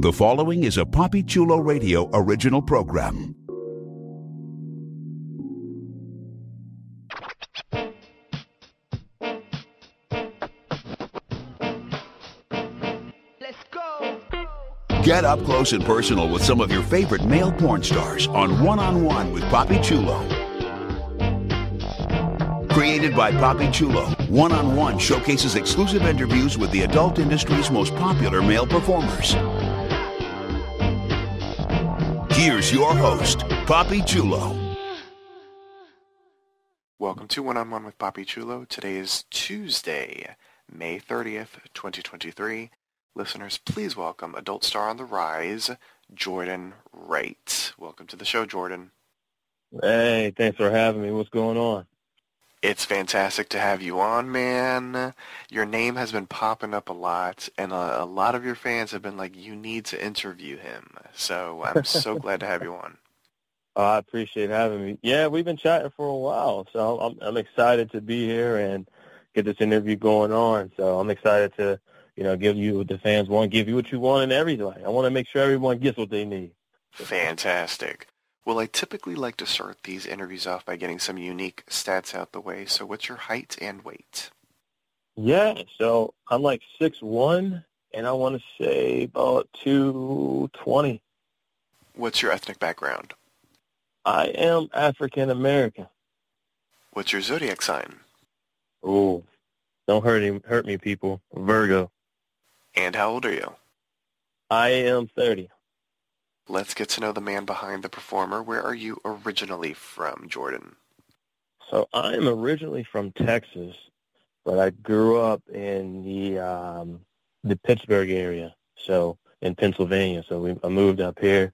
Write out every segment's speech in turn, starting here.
The following is a Papi Chulo Radio original program. Let's go. Get up close and personal with some of your favorite male porn stars on One on One with Papi Chulo. Created by Papi Chulo, One on One showcases exclusive interviews with the adult industry's most popular male performers. Here's your host, Papi Chulo. Welcome to One on One with Papi Chulo. Today is Tuesday, May 30th, 2023. Listeners, please welcome adult star on the rise, Jordan Wright. Welcome to the show, Jordan. Hey, thanks for having me. What's going on? It's fantastic to have you on, man. Your name has been popping up a lot, and a, a lot of your fans have been like, you need to interview him. So I'm so glad to have you on. Oh, I appreciate having me. Yeah, we've been chatting for a while, so I'm I'm excited to be here and get this interview going on. So I'm excited to, you know, give you what the fans want, give you what you want, and everything. I want to make sure everyone gets what they need. Fantastic. Well, I typically like to start these interviews off by getting some unique stats out the way. So what's your height and weight? Yeah, so I'm like six one, and I want to say about two twenty. What's your ethnic background? I am African American. What's your zodiac sign? Oh, don't hurt him, hurt me, people. Virgo. And how old are you? I am thirty. Let's get to know the man behind the performer. Where are you originally from, Jordan? So I'm originally from Texas, but I grew up in the um, the Pittsburgh area, so in Pennsylvania. So we, I moved up here,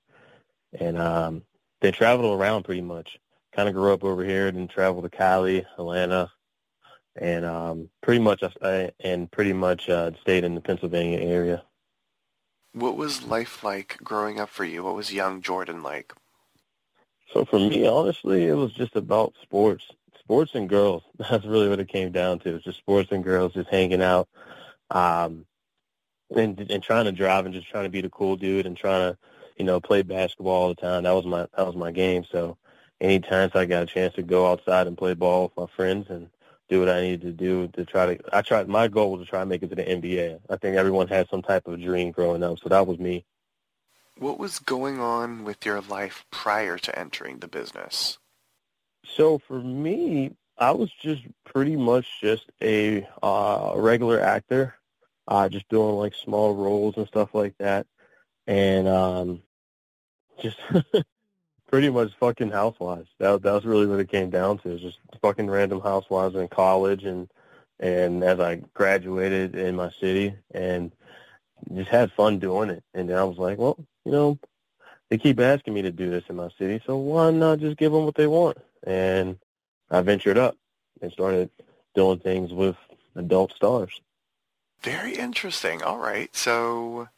and um, then traveled around pretty much. Kind of grew up over here, and then traveled to Cali, Atlanta, and um, pretty much I, I and pretty much uh, stayed in the Pennsylvania area. What was life like growing up for you? What was young Jordan like? So for me, honestly, it was just about sports, sports and girls. That's really what it came down to. It was just sports and girls, just hanging out, um, and and trying to drive and just trying to be the cool dude and trying to, you know, play basketball all the time. That was my that was my game. So anytime I got a chance to go outside and play ball with my friends and do what I needed to do to try to. I tried. My goal was to try and make it to the NBA. I think everyone had some type of dream growing up, so that was me. What was going on with your life prior to entering the business? So for me, I was just pretty much just a uh, regular actor, uh, just doing like small roles and stuff like that, and um, just pretty much fucking housewives. That that was really what it came down to. Just fucking random housewives in college and and as I graduated in my city and just had fun doing it. And then I was like, well, you know, they keep asking me to do this in my city, so why not just give them what they want? And I ventured up and started doing things with adult stars. Very interesting. All right. So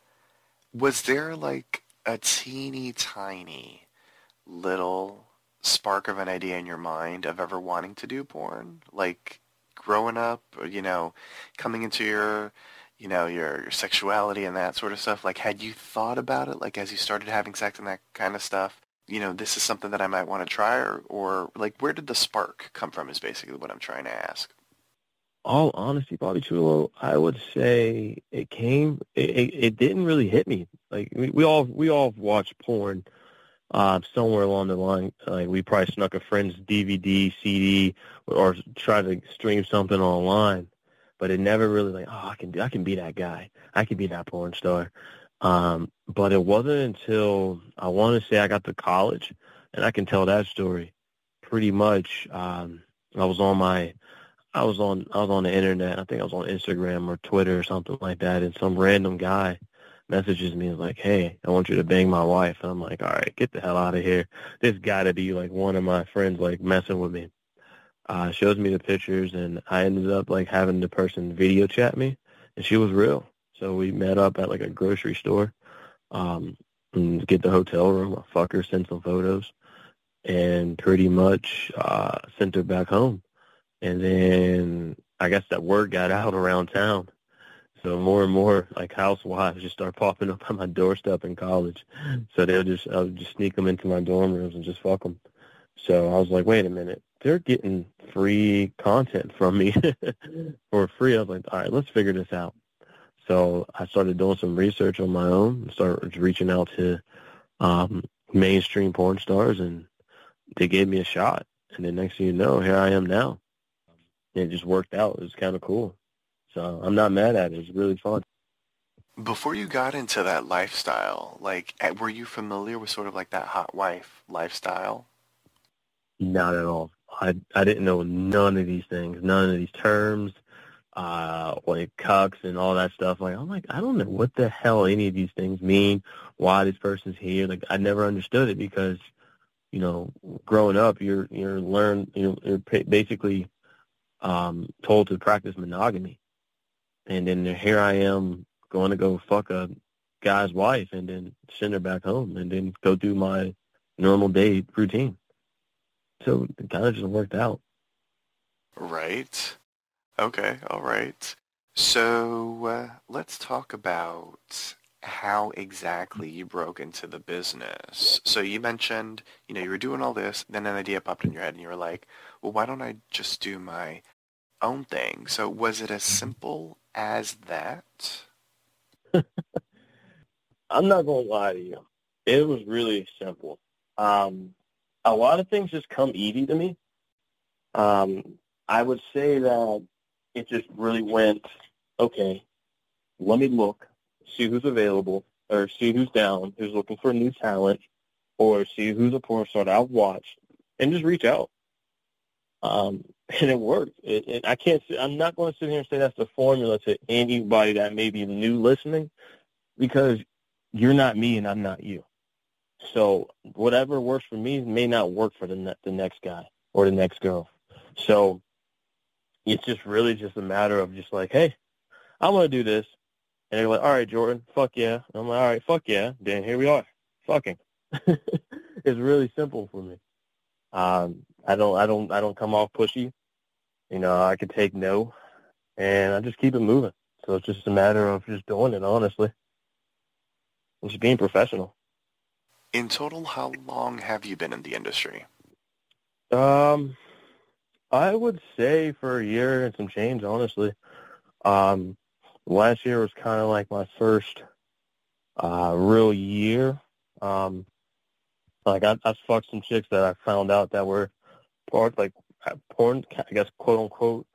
was there like a teeny tiny little spark of an idea in your mind of ever wanting to do porn? Like growing up, you know, coming into your, you know, your, your sexuality and that sort of stuff? Like had you thought about it, like as you started having sex and that kind of stuff? You know, this is something that I might want to try, or, or like where did the spark come from is basically what I'm trying to ask. All honesty, Papi Chulo, I would say it came. It, it, it didn't really hit me. Like we, we all we all watch porn uh, somewhere along the line. Like we probably snuck a friend's DVD, CD, or, tried to stream something online, but it never really like, oh, I can do, I can be that guy. I can be that porn star. Um, but it wasn't until I want to say I got to college, and I can tell that story pretty much. Um, I was on my I was on I was on the internet. I think I was on Instagram or Twitter or something like that, and some random guy messages me and like, "Hey, I want you to bang my wife." And I'm like, "All right, get the hell out of here." This got to be like one of my friends like messing with me. Uh, shows me the pictures, and I ended up like having the person video chat me, and she was real. So we met up at like a grocery store, um, and get the hotel room. I fuck her, sent some photos, and pretty much uh, sent her back home. And then I guess that word got out around town. So more and more like housewives just start popping up on my doorstep in college. So they'll just I'll just sneak them into my dorm rooms and just fuck them. So I was like, wait a minute, they're getting free content from me for free. I was like, all right, let's figure this out. So I started doing some research on my own, started reaching out to um, mainstream porn stars, and they gave me a shot. And then next thing you know, here I am now. And it just worked out. It was kind of cool. So I'm not mad at it. It's really fun. Before you got into that lifestyle, like, eh, were you familiar with sort of like that hot wife lifestyle? Not at all. I I didn't know none of these things, none of these terms, uh, like cucks and all that stuff. Like I'm like I don't know what the hell any of these things mean. Why this person's here? Like I never understood it because, you know, growing up, you're you're learn you're, you're basically um, told to practice monogamy, and then here I am going to go fuck a guy's wife and then send her back home and then go do my normal day routine. So it kind of just worked out. Right. Okay. All right. So uh, let's talk about how exactly you broke into the business. So you mentioned, you know, you were doing all this, then an idea popped in your head and you were like, well, why don't I just do my own thing? So was it as mm-hmm. simple as that? I'm not going to lie to you. It was really simple. Um, a lot of things just come easy to me. Um, I would say that it just really went, okay, let me look, see who's available, or see who's down, who's looking for new talent, or see who's a porn star I've watched, and just reach out. Um, and it worked. It, it, I can't. I'm not going to sit here and say that's the formula to anybody that may be new listening, because you're not me and I'm not you. So whatever works for me may not work for the ne- the next guy or the next girl. So it's just really just a matter of just like, hey, I want to do this, and they're like, all right, Jordan, fuck yeah. And I'm like, all right, fuck yeah. Then here we are, fucking. it's really simple for me. Um, I don't, I don't, I don't come off pushy. You know, I can take no, and I just keep it moving. So it's just a matter of just doing it, honestly. And just being professional. In total, how long have you been in the industry? Um, I would say for a year and some change, honestly. Um, last year was kind of like my first uh, real year. Um, like I, I fucked some chicks that I found out that were part like porn, I guess quote unquote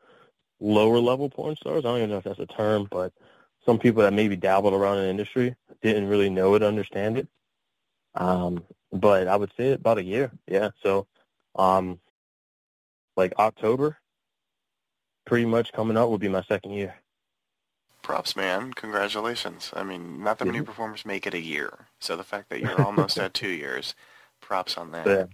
lower level porn stars. I don't even know if that's a term, but some people that maybe dabbled around in the industry didn't really know it, understand it. Um, but I would say about a year. Yeah. So, um, like October, pretty much coming up will be my second year. Props, man. Congratulations. I mean, not that many performers make it a year. So the fact that you're almost at two years, props on that. Yeah.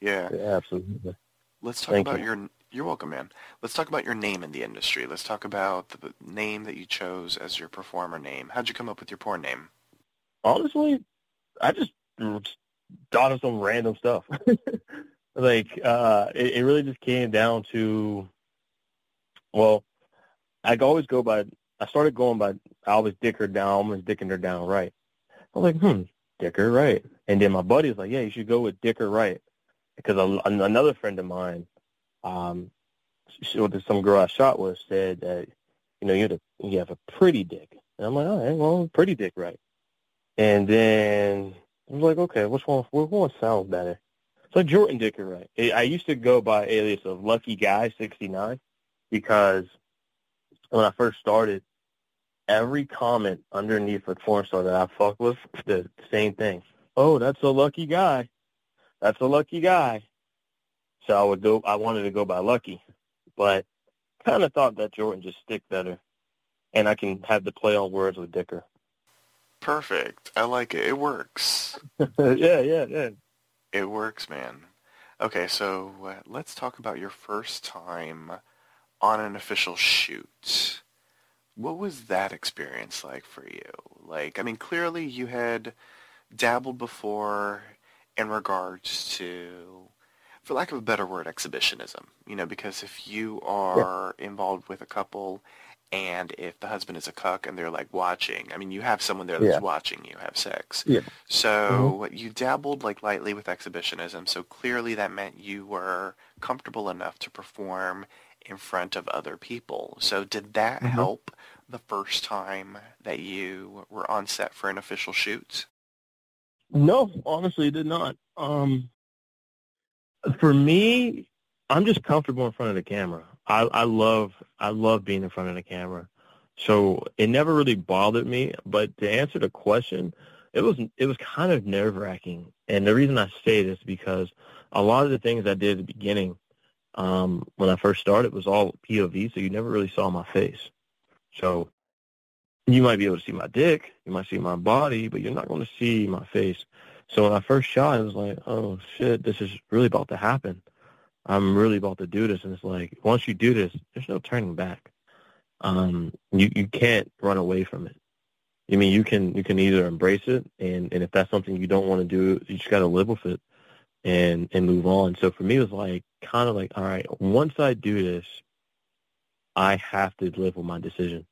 Yeah, yeah absolutely. Let's talk Thank about you. your you're welcome, man. Let's talk about your name in the industry. Let's talk about the name that you chose as your performer name. How'd you come up with your porn name? Honestly, I just thought of some random stuff. like uh, it, it really just came down to, well, I always go by. I started going by. I always dick her down. always dicking her down right. I was like, hmm, dick her right. And then my buddy was like, yeah, you should go with dick her right, because another friend of mine, um, she, some girl I shot with said that, you know, you have a, you have a pretty dick. And I'm like, all right, well, pretty dick right. And then I was like, okay, which one, which one sounds better? So Jordan Dicker, right? I used to go by alias of Lucky Guy 69 because when I first started, every comment underneath a porn star that I fucked with, the same thing. Oh, that's a lucky guy. That's a lucky guy. So I would go. I wanted to go by Lucky, but kind of thought that Jordan just stick better, and I can have the play on words with Dicker. Perfect. I like it. It works. yeah, yeah, yeah. It works, man. Okay, so uh, let's talk about your first time on an official shoot. What was that experience like for you? Like, I mean, clearly you had dabbled before in regards to, for lack of a better word, exhibitionism. You know, because if you are yeah. involved with a couple and if the husband is a cuck and they're like watching, I mean, you have someone there that's Yeah. watching you have sex. Yeah. So you dabbled like lightly with exhibitionism. So clearly that meant you were comfortable enough to perform in front of other people. So did that Mhm. help the first time that you were on set for an official shoot? No, honestly, it did not. Um, for me, I'm just comfortable in front of the camera. I, I love I love being in front of the camera, so it never really bothered me. But to answer the question, it was it was kind of nerve wracking, and the reason I say this is because a lot of the things I did at the beginning, um, when I first started, was all POV, so you never really saw my face. So you might be able to see my dick, you might see my body, but you're not going to see my face. So when I first shot, it was like, oh shit, this is really about to happen. I'm really about to do this, and it's like once you do this, there's no turning back. Um, you you can't run away from it. I mean, you can you can either embrace it, and and if that's something you don't want to do, you just got to live with it, and and move on. So for me, it was like kind of like, all right, once I do this, I have to live with my decision.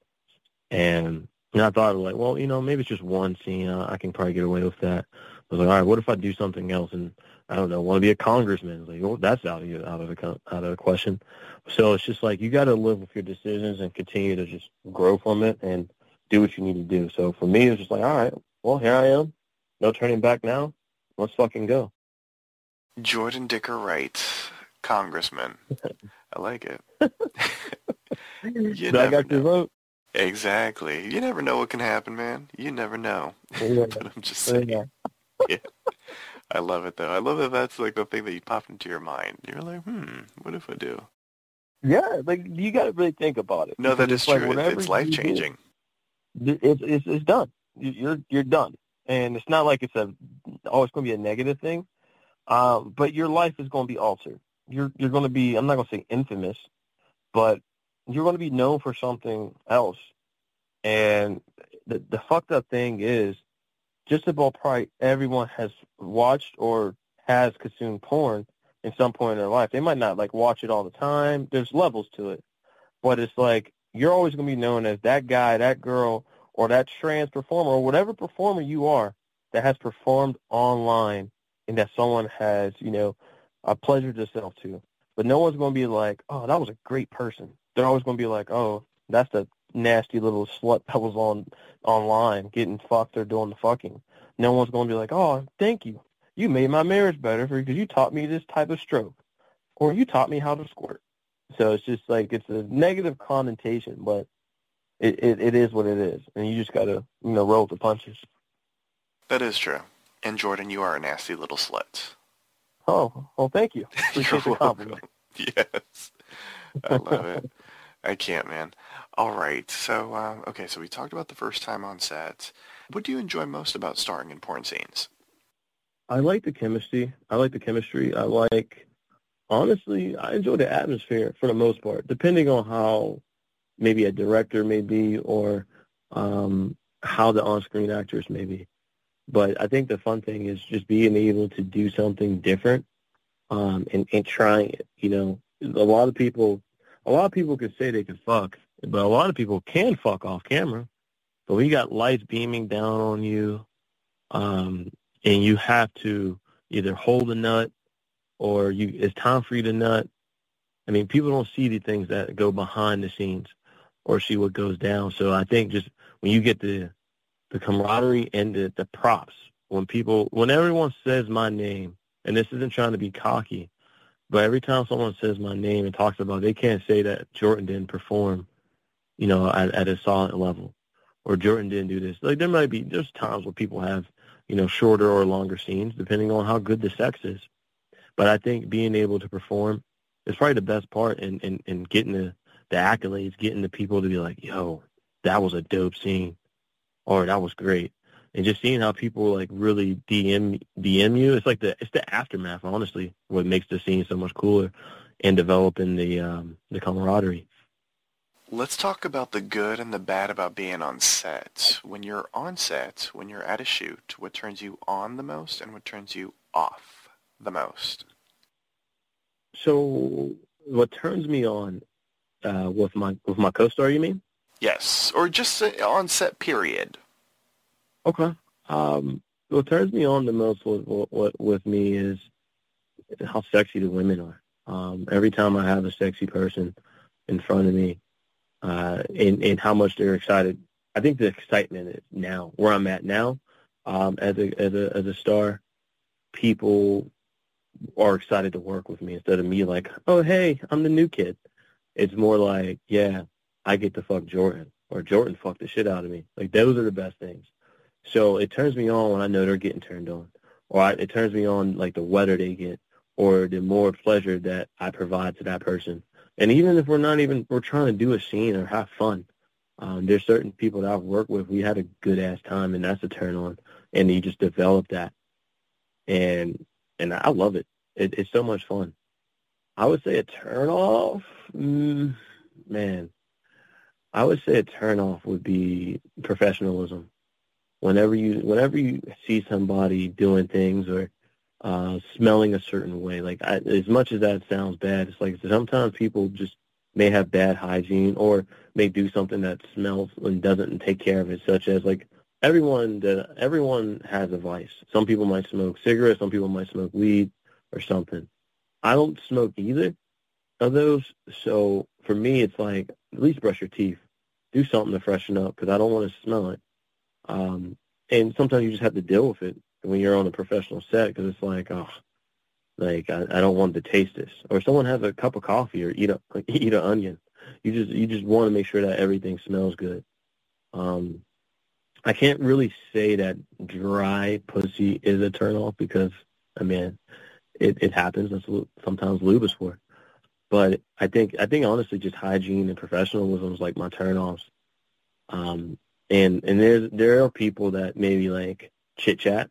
And, and I thought, like, well, you know, maybe it's just one scene. Uh, I can probably get away with that. I was like, all right, what if I do something else? And I don't know, want to be a congressman? It's like, well, that's out of the, out of the out of the question. So it's just like you got to live with your decisions and continue to just grow from it and do what you need to do. So for me, it's just like, all right, well, here I am, no turning back now. Let's fucking go. Jordan Dicker Wright, congressman. I like it. you But I got your know. vote. Exactly. You never know what can happen, man. You never know. Yeah. But I'm just saying. Yeah. I love it though. I love that that's like the thing that you popped into your mind. You're like, hmm, what if I do? Yeah, like you got to really think about it. No, that is like true. It- it's life changing. It's it's it's done. You- You're you're done, and it's not like it's a always going to be a negative thing. Um, but your life is going to be altered. You're you're going to be. I'm not going to say infamous, but you're going to be known for something else. And the the fucked up thing is, just about probably everyone has watched or has consumed porn in some point in their life. They might not like watch it all the time. There's levels to it, but it's like you're always going to be known as that guy, that girl, or that trans performer, or whatever performer you are that has performed online and that someone has, you know, a pleasure to self to. But no one's going to be like, oh, that was a great person. They're always going to be like, oh, that's the nasty little slut that was on online getting fucked or doing the fucking. No one's going to be like, oh, thank you. You made my marriage better because you taught me this type of stroke, or you taught me how to squirt. So it's just like it's a negative connotation, but it, it, it is what it is, and you just got to you know roll the punches. That is true. And Jordan, you are a nasty little slut. Oh, well, thank you. Appreciate You're the compliment. welcome. Yes. I love it. I can't, man. All right. So, um, okay, so we talked about the first time on set. What do you enjoy most about starring in porn scenes? I like the chemistry. I like the chemistry. I like, honestly, I enjoy the atmosphere for the most part, depending on how maybe a director may be or um, how the on-screen actors may be. But I think the fun thing is just being able to do something different um, and, and trying it. You know, a lot of people, a lot of people could say they can fuck, but a lot of people can fuck off camera. But when you got lights beaming down on you, um, and you have to either hold a nut or you it's time for you to nut. I mean, people don't see the things that go behind the scenes or see what goes down. So I think just when you get the the camaraderie and the, the props, when people when everyone says my name, and this isn't trying to be cocky, but every time someone says my name and talks about it, they can't say that Jordan didn't perform, you know, at, at a solid level. Or Jordan didn't do this. Like there might be there's times where people have you know, shorter or longer scenes, depending on how good the sex is. But I think being able to perform is probably the best part in, in, in getting the, the accolades, getting the people to be like, yo, that was a dope scene or that was great. And just seeing how people like really DM DM you, it's like the it's the aftermath, honestly, what makes the scene so much cooler and developing the um the camaraderie. Let's talk about the good and the bad about being on set. When you're on set, when you're at a shoot, what turns you on the most and what turns you off the most? So what turns me on uh, with my with my co-star, you mean? Yes, or just uh, on set period. Okay. Um, what turns me on the most with, with, with me is how sexy the women are. Um, every time I have a sexy person in front of me, uh, and, and how much they're excited. I think the excitement is now where I'm at now, um, as a as a as a star, people are excited to work with me instead of me like, oh hey, I'm the new kid. It's more like, yeah, I get to fuck Jordan or Jordan fucked the shit out of me. Like those are the best things. So it turns me on when I know they're getting turned on, or I, it turns me on like the wetter they get, or the more pleasure that I provide to that person. And even if we're not even we're trying to do a scene or have fun, um, there's certain people that I've worked with. We had a good ass time, and that's a turn on. And you just develop that, and and I love it. it it's so much fun. I would say a turn off, mm, man. I would say a turn off would be professionalism. Whenever you whenever you see somebody doing things or uh, smelling a certain way, like I, as much as that sounds bad, it's like sometimes people just may have bad hygiene or may do something that smells and doesn't take care of it, such as like everyone that everyone has a vice. Some people might smoke cigarettes, some people might smoke weed or something. I don't smoke either of those, so for me, it's like at least brush your teeth do something to freshen up because I don't want to smell it. Um, and sometimes you just have to deal with it when you're on a professional set because it's like, oh, like I, I don't want to taste this. Or someone has a cup of coffee or eat a like, eat an onion. You just you just want to make sure that everything smells good. Um, I can't really say that dry pussy is a turnoff because I mean, it it happens. That's what sometimes lube is for. But I think I think honestly, just hygiene and professionalism is like my turnoffs. Um, and and there are people that maybe like chit chat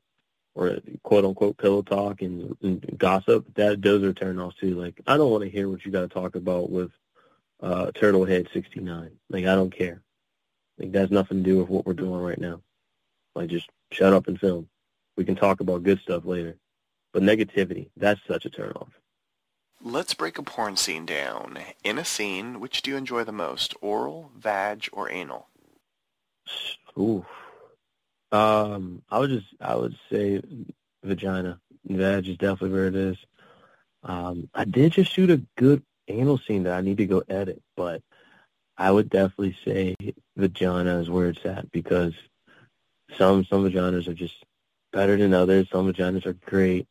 or quote unquote pillow talk and, and gossip. That those are turnoffs too. Like I don't want to hear what you got to talk about with uh, Turtlehead sixty nine. Like I don't care. Like that's nothing to do with what we're doing right now. Like just shut up and film. We can talk about good stuff later. But negativity, that's such a turnoff. Let's break a porn scene down. In a scene, which do you enjoy the most, oral, vag, or anal? Ooh. Um, I would just, I would say vagina. Vag is definitely where it is. Um, I did just shoot a good anal scene that I need to go edit, but I would definitely say vagina is where it's at because some some vaginas are just better than others. Some vaginas are great.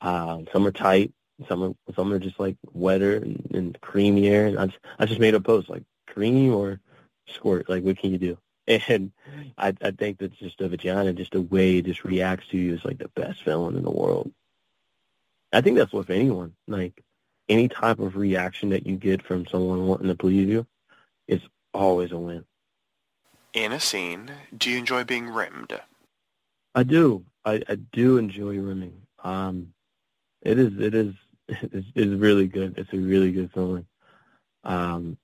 Um, some are tight. Some are some are just like wetter and, and creamier. And I just, I just made a post like cream or squirt. Like what can you do? And I I think that just a vagina, just the way it just reacts to you is like the best feeling in the world. I think that's with anyone. Like any type of reaction that you get from someone wanting to please you, is always a win. In a scene, do you enjoy being rimmed? I do. I, I do enjoy rimming. Um, it is it is it's, it's really good. It's a really good feeling. Um,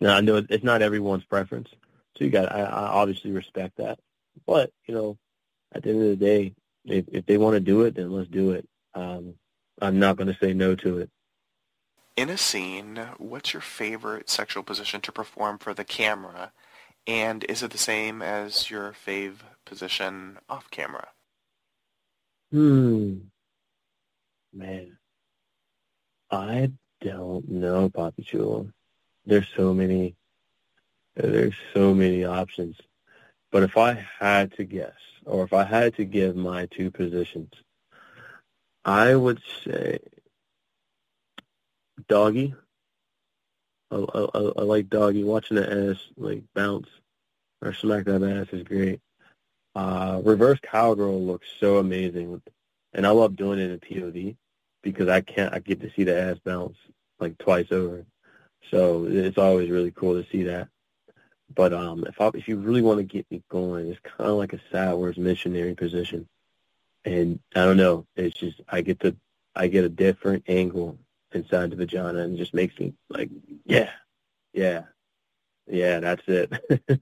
now I know it's not everyone's preference, so you got I, I obviously respect that. But you know, at the end of the day, if if they want to do it, then let's do it. Um, I'm not going to say no to it. In a scene, what's your favorite sexual position to perform for the camera? And is it the same as your fave position off camera? Hmm. Man. I don't know, Papi Chulo. There's so many, there's so many options. But if I had to guess, or if I had to give my two positions, I would say doggy. I, I, I like doggy. Watching the ass like bounce or smack that ass is great. Uh, reverse cowgirl looks so amazing, and I love doing it in POV because I can't. I get to see the ass bounce like twice over, so it's always really cool to see that. But um, if I, if you really want to get me going, it's kind of like a sideways missionary position, and I don't know. It's just I get the I get a different angle inside the vagina, and it just makes me like, yeah, yeah, yeah. That's it.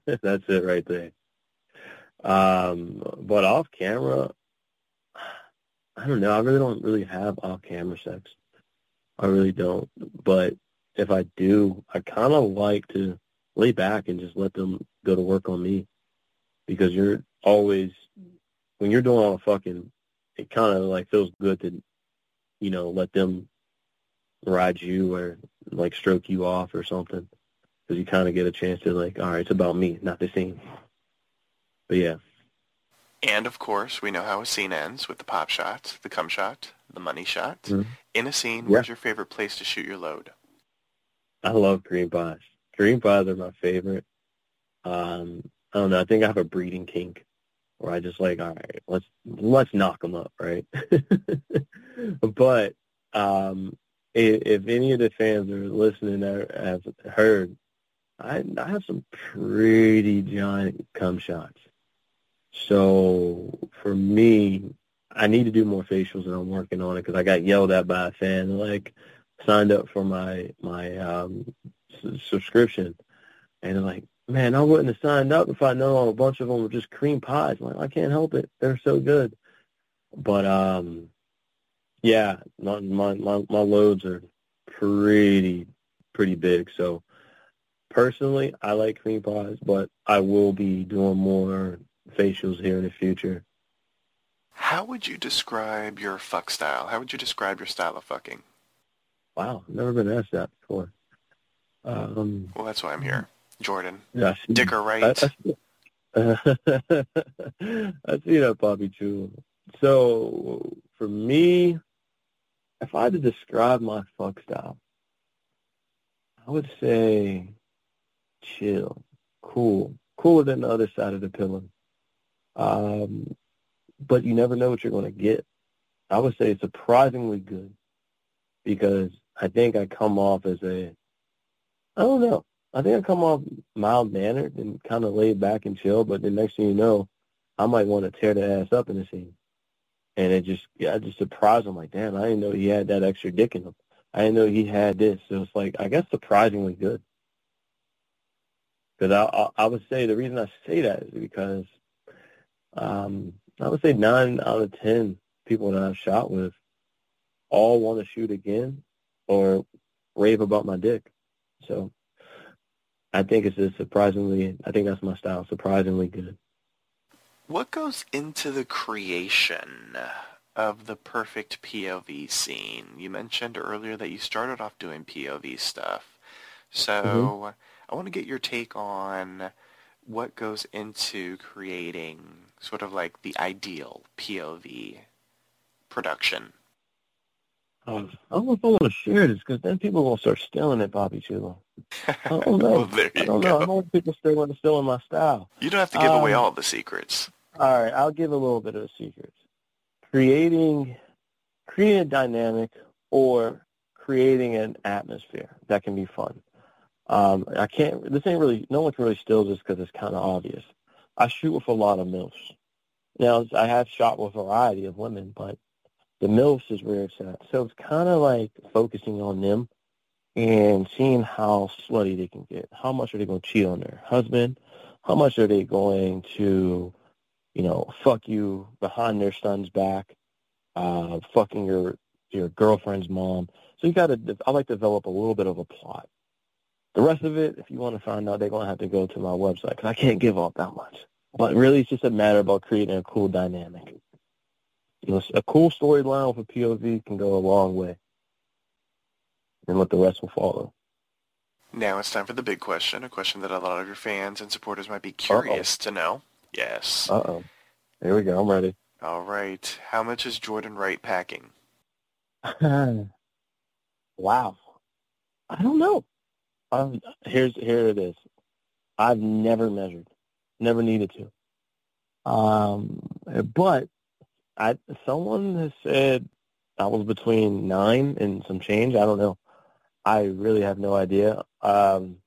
that's it right there. Um, but off camera, I don't know. I really don't really have off-camera sex. I really don't. But if I do, I kind of like to lay back and just let them go to work on me. Because you're always when you're doing all the fucking it kind of like feels good to you know let them ride you or like stroke you off or something. Because you kind of get a chance to like all right it's about me not the scene. But yeah. And of course we know how a scene ends with the pop shot the cum shot the money shot. Mm-hmm. in a scene yeah. where's your favorite place to shoot your load? I love green pies green pies are my favorite um i don't know i think i have a breeding kink where I just like, all right, let's let's knock them up, right? but um, if, if, any of the fans are listening or have heard, I, I have some pretty giant cum shots. So for me, I need to do more facials, and I'm working on it because I got yelled at by a fan. Like signed up for my my um, subscription, and they're like, man, I wouldn't have signed up if I know a bunch of them were just cream pies. I'm like, I can't help it. They're so good. But um, yeah, my my my, my loads are pretty pretty big. So personally, I like cream pies, but I will be doing more facials here in the future. How would you describe your fuck style? How would you describe your style of fucking? Wow, never been asked that before. Um, well, that's why I'm here. Jordan. Yeah, Dicker right. I, I, I see that, Papi Chulo. So for me, if I had to describe my fuck style, I would say chill, cool, cooler than the other side of the pillow. Um, but you never know what you're going to get. I would say surprisingly good because I think I come off as a, I don't know, I think I come off mild mannered and kind of laid back and chill, but the next thing you know, I might want to tear the ass up in the scene. And it just, yeah, I just surprised him like, damn, I didn't know he had that extra dick in him. I didn't know he had this. So it's like, I guess surprisingly good. Because I, I, I would say the reason I say that is because um, I would say nine out of ten people that I've shot with all want to shoot again or rave about my dick. So I think it's a surprisingly, I think that's my style, surprisingly good. What goes into the creation of the perfect POV scene? You mentioned earlier that you started off doing POV stuff. So mm-hmm. I want to get your take on what goes into creating sort of like the ideal POV production. Um, I don't know if I want to share this because then people will start stealing it, Papi Chulo. I don't know. well, I don't know. I don't want people stealing stealing my style. You don't have to give um, away all the secrets. All right, I'll give a little bit of the secrets. Creating, creating a dynamic or creating an atmosphere that can be fun. Um, I can't. This ain't really. No one can really steal this because it's kind of obvious. I shoot with a lot of milfs. Now I have shot with a variety of women, but the MILFs is where it's at. So it's kind of like focusing on them and seeing how slutty they can get. How much are they going to cheat on their husband? How much are they going to, you know, fuck you behind their son's back, uh, fucking your your girlfriend's mom? So you got to. I like to develop a little bit of a plot. The rest of it, if you want to find out, they're going to have to go to my website because I can't give up that much. But really, it's just a matter about creating a cool dynamic you know, a cool storyline with a POV can go a long way. And let the rest will follow. Now it's time for the big question, a question that a lot of your fans and supporters might be curious Uh-oh. to know. Yes. Uh-oh. Here we go. I'm ready. All right. How much is Jordan Wright packing? wow. I don't know. Um, here's here it is. I've never measured, never needed to. Um, but I someone has said I was between nine and some change. I don't know. I really have no idea. Um,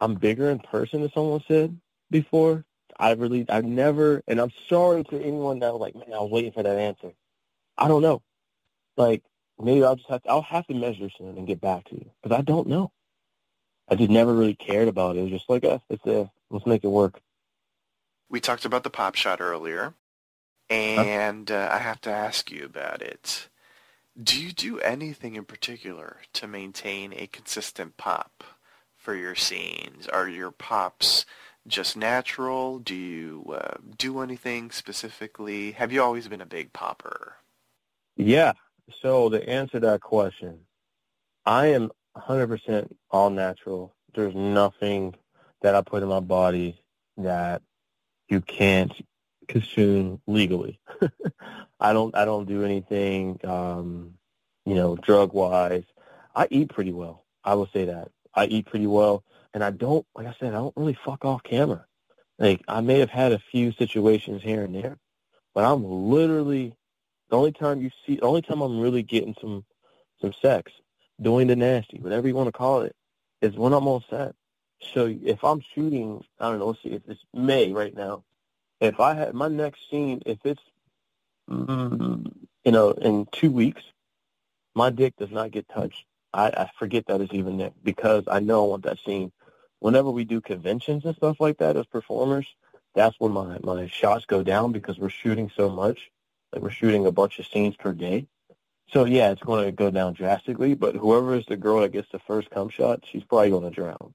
I'm bigger in person, as someone said before. I really, I've never, and I'm sorry to anyone that was like, man, I was waiting for that answer. I don't know. Like, maybe I'll just have to, I'll have to measure soon and get back to you because I don't know. I just never really cared about it. It was just like, uh, it's a, let's make it work. We talked about the pop shot earlier and uh, I have to ask you about it. Do you do anything in particular to maintain a consistent pop for your scenes? Are your pops just natural? Do you uh, do anything specifically? Have you always been a big popper? Yeah. So to answer that question, I am 100% all natural. There's nothing that I put in my body that you can't consume legally. I don't I don't do anything um, you know, drug wise. I eat pretty well. I will say that. I eat pretty well and I don't like I said, I don't really fuck off camera. Like I may have had a few situations here and there, but I'm literally the only time you see the only time I'm really getting some some sex, doing the nasty, whatever you want to call it, is when I'm on set. So if I'm shooting, I don't know, let's see, it's May right now, if I had my next scene, if it's, mm, you know, in two weeks, my dick does not get touched. I, I forget that it's even there because I know I want that scene. Whenever we do conventions and stuff like that as performers, that's when my, my shots go down because we're shooting so much. Like we're shooting a bunch of scenes per day. So yeah, it's going to go down drastically, but whoever is the girl that gets the first cum shot, she's probably going to drown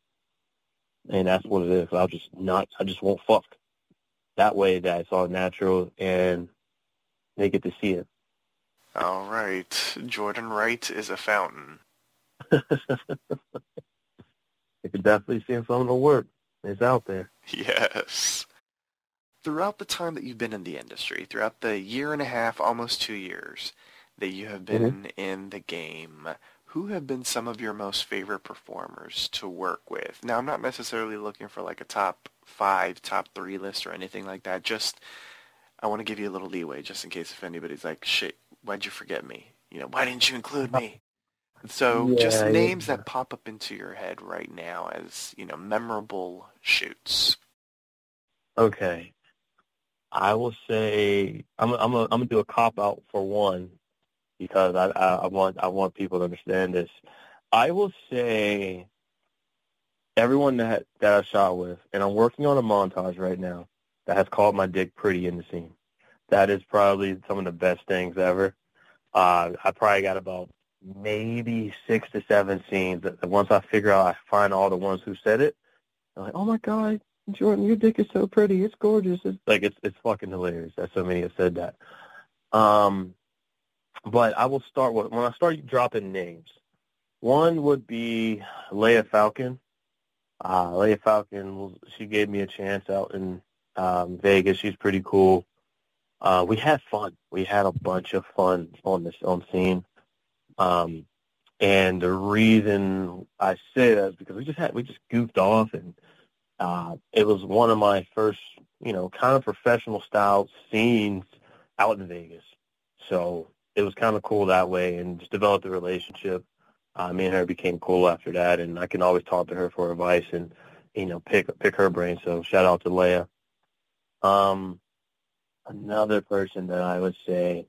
and that's what it is. I'll just not, I just won't fuck. That way, that it's all natural, and they get to see it. All right, Jordan Wright is a fountain. you can definitely see some of the work. It's out there. Yes. Throughout the time that you've been in the industry, throughout the year and a half, almost two years that you have been mm-hmm. in the game, who have been some of your most favorite performers to work with? Now, I'm not necessarily looking for like a top five, top three list or anything like that. Just, I want to give you a little leeway just in case if anybody's like, shit, why'd you forget me? You know, why didn't you include me? So yeah, just names yeah. that pop up into your head right now as, you know, memorable shoots. Okay. I will say I'm I'm a, I'm gonna do a cop out for one because I, I, I want I want people to understand this. I will say everyone that that I shot with, and I'm working on a montage right now that has called my dick pretty in the scene. That is probably some of the best things ever. Uh, I probably got about maybe six to seven scenes that, that once I figure out, I find all the ones who said it. I'm like, oh my god, Jordan, your dick is so pretty. It's gorgeous. It's like it's it's fucking hilarious that so many have said that. Um, but I will start with when I start dropping names. One would be Leya Falcon. Uh, Leya Falcon, she gave me a chance out in um, Vegas. She's pretty cool. Uh, we had fun. We had a bunch of fun on this on scene. Um, and the reason I say that is because we just had we just goofed off, and uh, it was one of my first, you know, kind of professional style scenes out in Vegas. So it was kind of cool that way and just developed a relationship. Uh, me and her became cool after that, and I can always talk to her for advice and you know pick pick her brain. So shout out to Leya. Um, another person that I would say,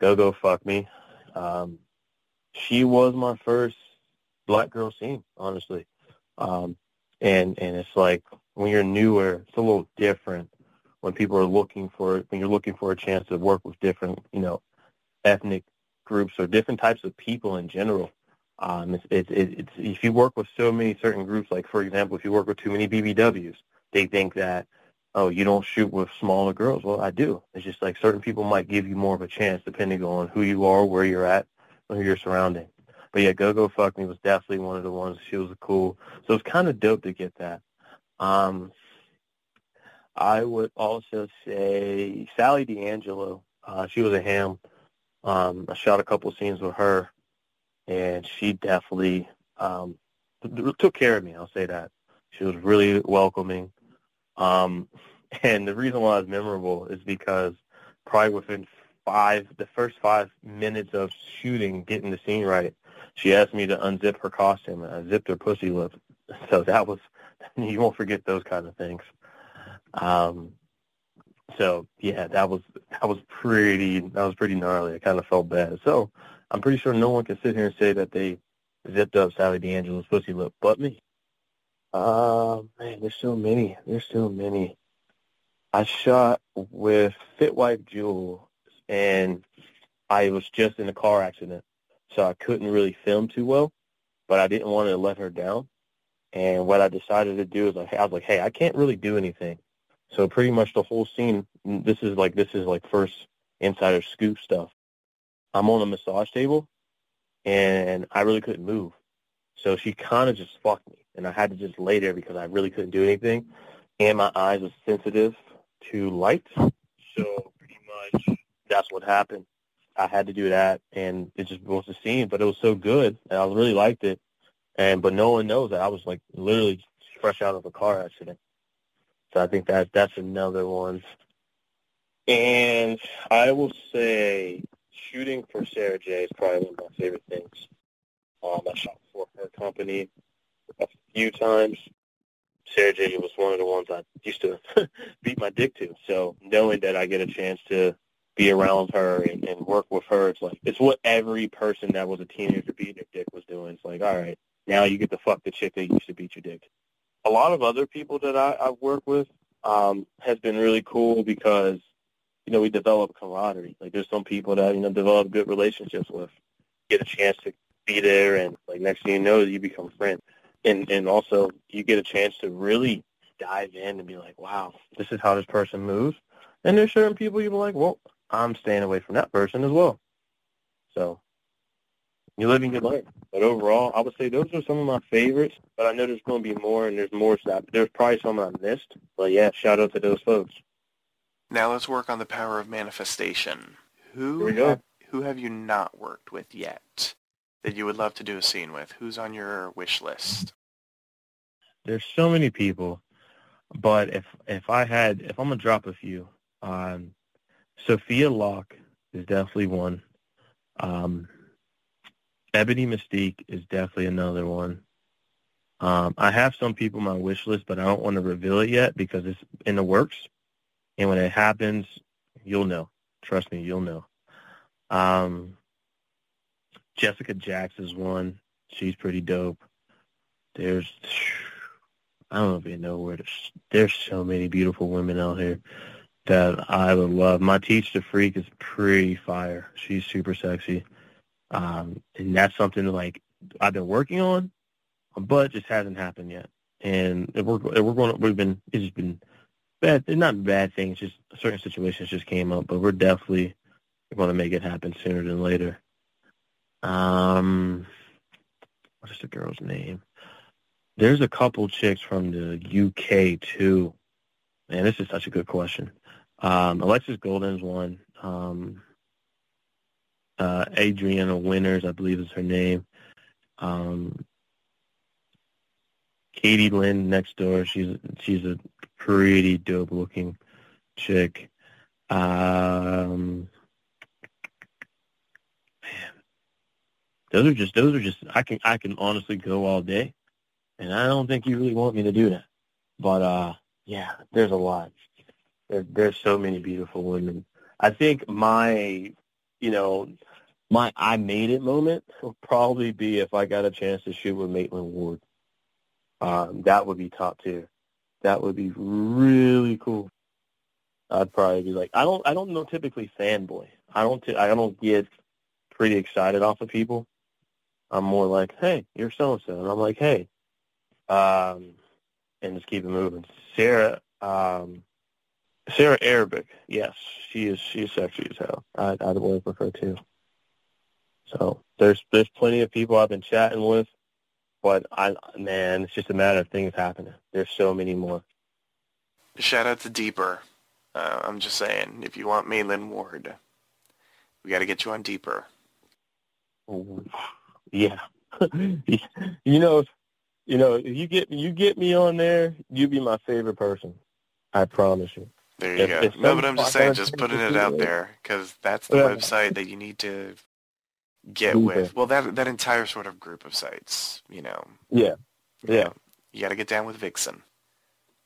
Gogo Fukme. Um, she was my first black girl scene, honestly. Um, and and it's like when you're newer, it's a little different when people are looking for when you're looking for a chance to work with different you know ethnic groups or different types of people in general. Um, it's, it's, it's, if you work with so many certain groups, like for example, if you work with too many BBWs, they think that, oh, you don't shoot with smaller girls. Well, I do. It's just like certain people might give you more of a chance depending on who you are, where you're at, who you're surrounding. But yeah, Gogo Fukme was definitely one of the ones. She was cool. So it's kind of dope to get that. Um, I would also say Sally D'Angelo. Uh, she was a ham. Um, I shot a couple scenes with her, and she definitely um, took care of me. I'll say that. She was really welcoming. Um, and the reason why it's memorable is because probably within five, the first five minutes of shooting, getting the scene right, she asked me to unzip her costume, and I zipped her pussy lip. So that was, you won't forget those kind of things. Um, so yeah, that was that was pretty that was pretty gnarly. I kind of felt bad. So I'm pretty sure no one can sit here and say that they zipped up Sally D'Angelo's pussy lip, but me. Uh man, there's so many. There's so many. I shot with Fitwife Jewel, and I was just in a car accident, so I couldn't really film too well. But I didn't want to let her down, And what I decided to do is like, I was like, hey, I can't really do anything. So pretty much the whole scene, this is like this is like first insider scoop stuff. I'm on a massage table, and I really couldn't move. So she kind of just fucked me, and I had to just lay there because I really couldn't do anything, and my eyes were sensitive to light. So pretty much that's what happened. I had to do that, and it just was a scene, but it was so good, and I really liked it. And but no one knows that I was like literally fresh out of a car accident. So I think that that's another one. And I will say shooting for Sarah Jay is probably one of my favorite things. Um, I shot for her company a few times. Sarah Jay was one of the ones I used to beat my dick to. So knowing that I get a chance to be around her and, and work with her, it's like it's what every person that was a teenager beating their dick was doing. It's like, all right, now you get to fuck the chick that used to beat your dick. A lot of other people that I, I've worked with um, has been really cool because you know, we develop camaraderie. Like there's some people that, you know, develop good relationships with, get a chance to be there and like next thing you know, you become friends. And and also you get a chance to really dive in and be like, wow, this is how this person moves. And there's certain people you're like, well, I'm staying away from that person as well. So you live and you learn. But overall, I would say those are some of my favorites. But I know there's going to be more, and there's more stuff. There's probably some I missed. But yeah, shout out to those folks. Now let's work on the power of manifestation. Who Here we go. have, who have you not worked with yet that you would love to do a scene with? Who's on your wish list? There's so many people, but if if I had if I'm gonna drop a few, um, Sophia Locke is definitely one. Um, Ebony Mystique is definitely another one. Um, I have some people on my wish list, but I don't want to reveal it yet because it's in the works. And when it happens, you'll know. Trust me, you'll know. Um, Jessica Jax is one. She's pretty dope. There's, I don't even know where to. There's so many beautiful women out here that I would love. My teach the freak is pretty fire. She's super sexy, um, and that's something like I've been working on, but just hasn't happened yet. And we're we're going. We've been. It's just been bad. It's not bad things. Just certain situations just came up, but we're definitely going to make it happen sooner than later. Um, what is the girl's name? There's a couple chicks from the UK too. Man, this is such a good question. Um, Alexis Golden's one. Um, uh, Adriana Winters, I believe is her name. Um, Katie Lynn next door. She's she's a pretty dope looking chick. Um, man, those are just those are just I can I can honestly go all day, and I don't think you really want me to do that. But uh, yeah, there's a lot. There, there's so many beautiful women. I think my, you know, my I made it moment will probably be if I got a chance to shoot with Maitland Ward. Um, that would be top tier. That would be really cool. I'd probably be like, I don't, I don't know typically fanboy. I don't, t- I don't get pretty excited off of people. I'm more like, hey, you're so and so, and I'm like, hey, um, and just keep it moving. Sarah, um, Sarah Arabic, yes, she is. She's sexy as hell. I'd, I'd work with her too. So there's there's plenty of people I've been chatting with, but I man, it's just a matter of things happening. There's so many more. Shout out to Deeper. Uh, I'm just saying, if you want Maitland Ward, we got to get you on Deeper. Yeah, you know, you know, if you get you get me on there, you be my favorite person. I promise you. There you If- go. if no, but I'm just saying, just putting it out there because that's the Yeah. website that you need to get with. Well, that that entire sort of group of sites, you know. Yeah, you Yeah. know, you got to get down with Vixen.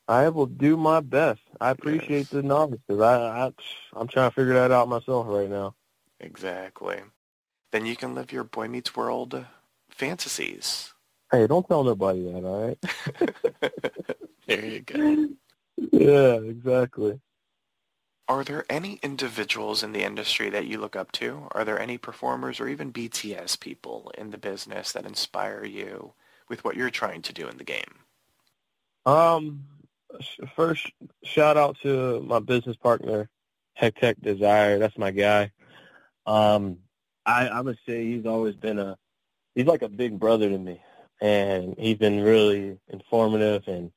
I will do my best. I appreciate Yes. the knowledge because I, I I'm trying to figure that out myself right now. Exactly. Then you can live your Boy Meets World fantasies. Hey, don't tell nobody that, all right? there you go. yeah, exactly. Are there any individuals in the industry that you look up to? Are there any performers or even BTS people in the business that inspire you with what you're trying to do in the game? Um, first shout out to my business partner, Hectech Desire. That's my guy. Um, I, I would say he's always been a he's like a big brother to me, and he's been really informative and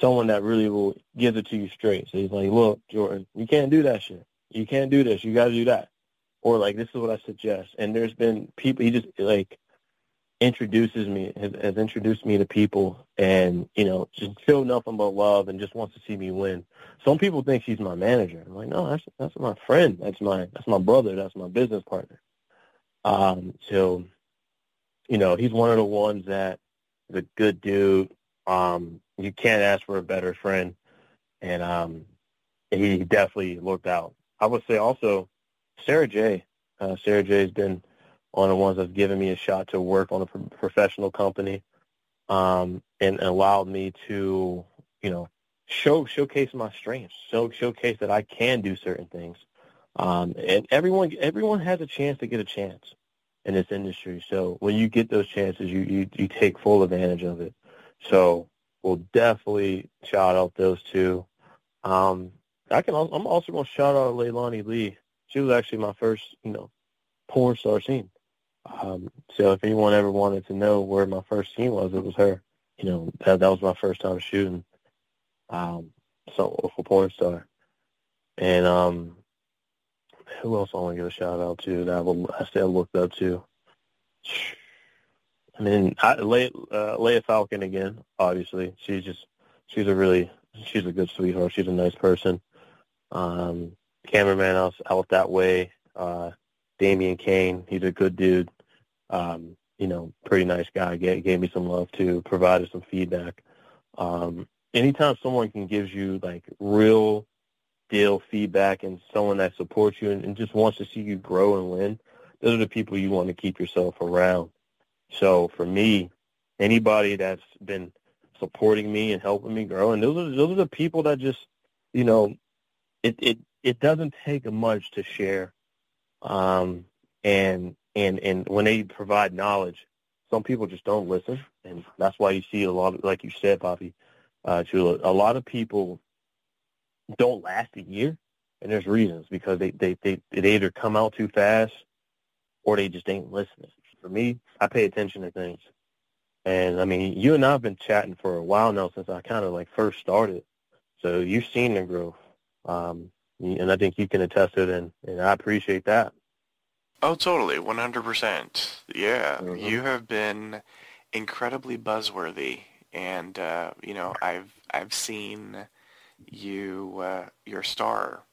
someone that really will give it to you straight. So he's like, look, Jordan, you can't do that shit. You can't do this. You got to do that. Or like, this is what I suggest. And there's been people, he just like introduces me, has, has introduced me to people and, you know, just feel nothing but love and just wants to see me win. Some people think she's my manager. I'm like, no, that's, that's my friend. That's my, that's my brother. That's my business partner. Um, so, you know, he's one of the ones that a good dude. Um, you can't ask for a better friend, and um, he definitely looked out. I would say also Sarah Jay. Uh, Sarah Jay. has been one of the ones that's given me a shot to work on a pro- professional company, um, and allowed me to, you know, show showcase my strengths, show showcase that I can do certain things. Um, and everyone everyone has a chance to get a chance in this industry. So when you get those chances, you you, you take full advantage of it. So we'll definitely shout out those two. Um, I can. I'm also going to shout out Leilani Lee. She was actually my first, you know, porn star scene. Um, so if anyone ever wanted to know where my first scene was, it was her. You know, that that was my first time shooting. Um, so for porn star, and um, who else I want to give a shout out to that I, I still looked up to? I mean, I, Leya, uh, Leya Falcon again. Obviously, she's just she's a really she's a good sweetheart. She's a nice person. Um, cameraman else out that way. Uh, Damian Kane, he's a good dude. Um, you know, pretty nice guy. Gave, gave me some love too. Provided some feedback. Um, anytime someone can give you like real deal feedback and someone that supports you and, and just wants to see you grow and win, those are the people you want to keep yourself around. So for me, anybody that's been supporting me and helping me grow, and those are those are the people that just, you know, it it it doesn't take much to share, um, and and and when they provide knowledge, some people just don't listen, and that's why you see a lot of, like you said, Papi, uh, Chulo, a lot of people don't last a year, and there's reasons because they they they, they either come out too fast or they just ain't listening. For me, I pay attention to things. And I mean, you and I have been chatting for a while now since I kind of like first started. So you've seen the growth. Um, and I think you can attest to it, and, and I appreciate that. Oh, totally, 100%. Yeah, mm-hmm. you have been incredibly buzzworthy, and uh, you know, I've I've seen you, uh, your star,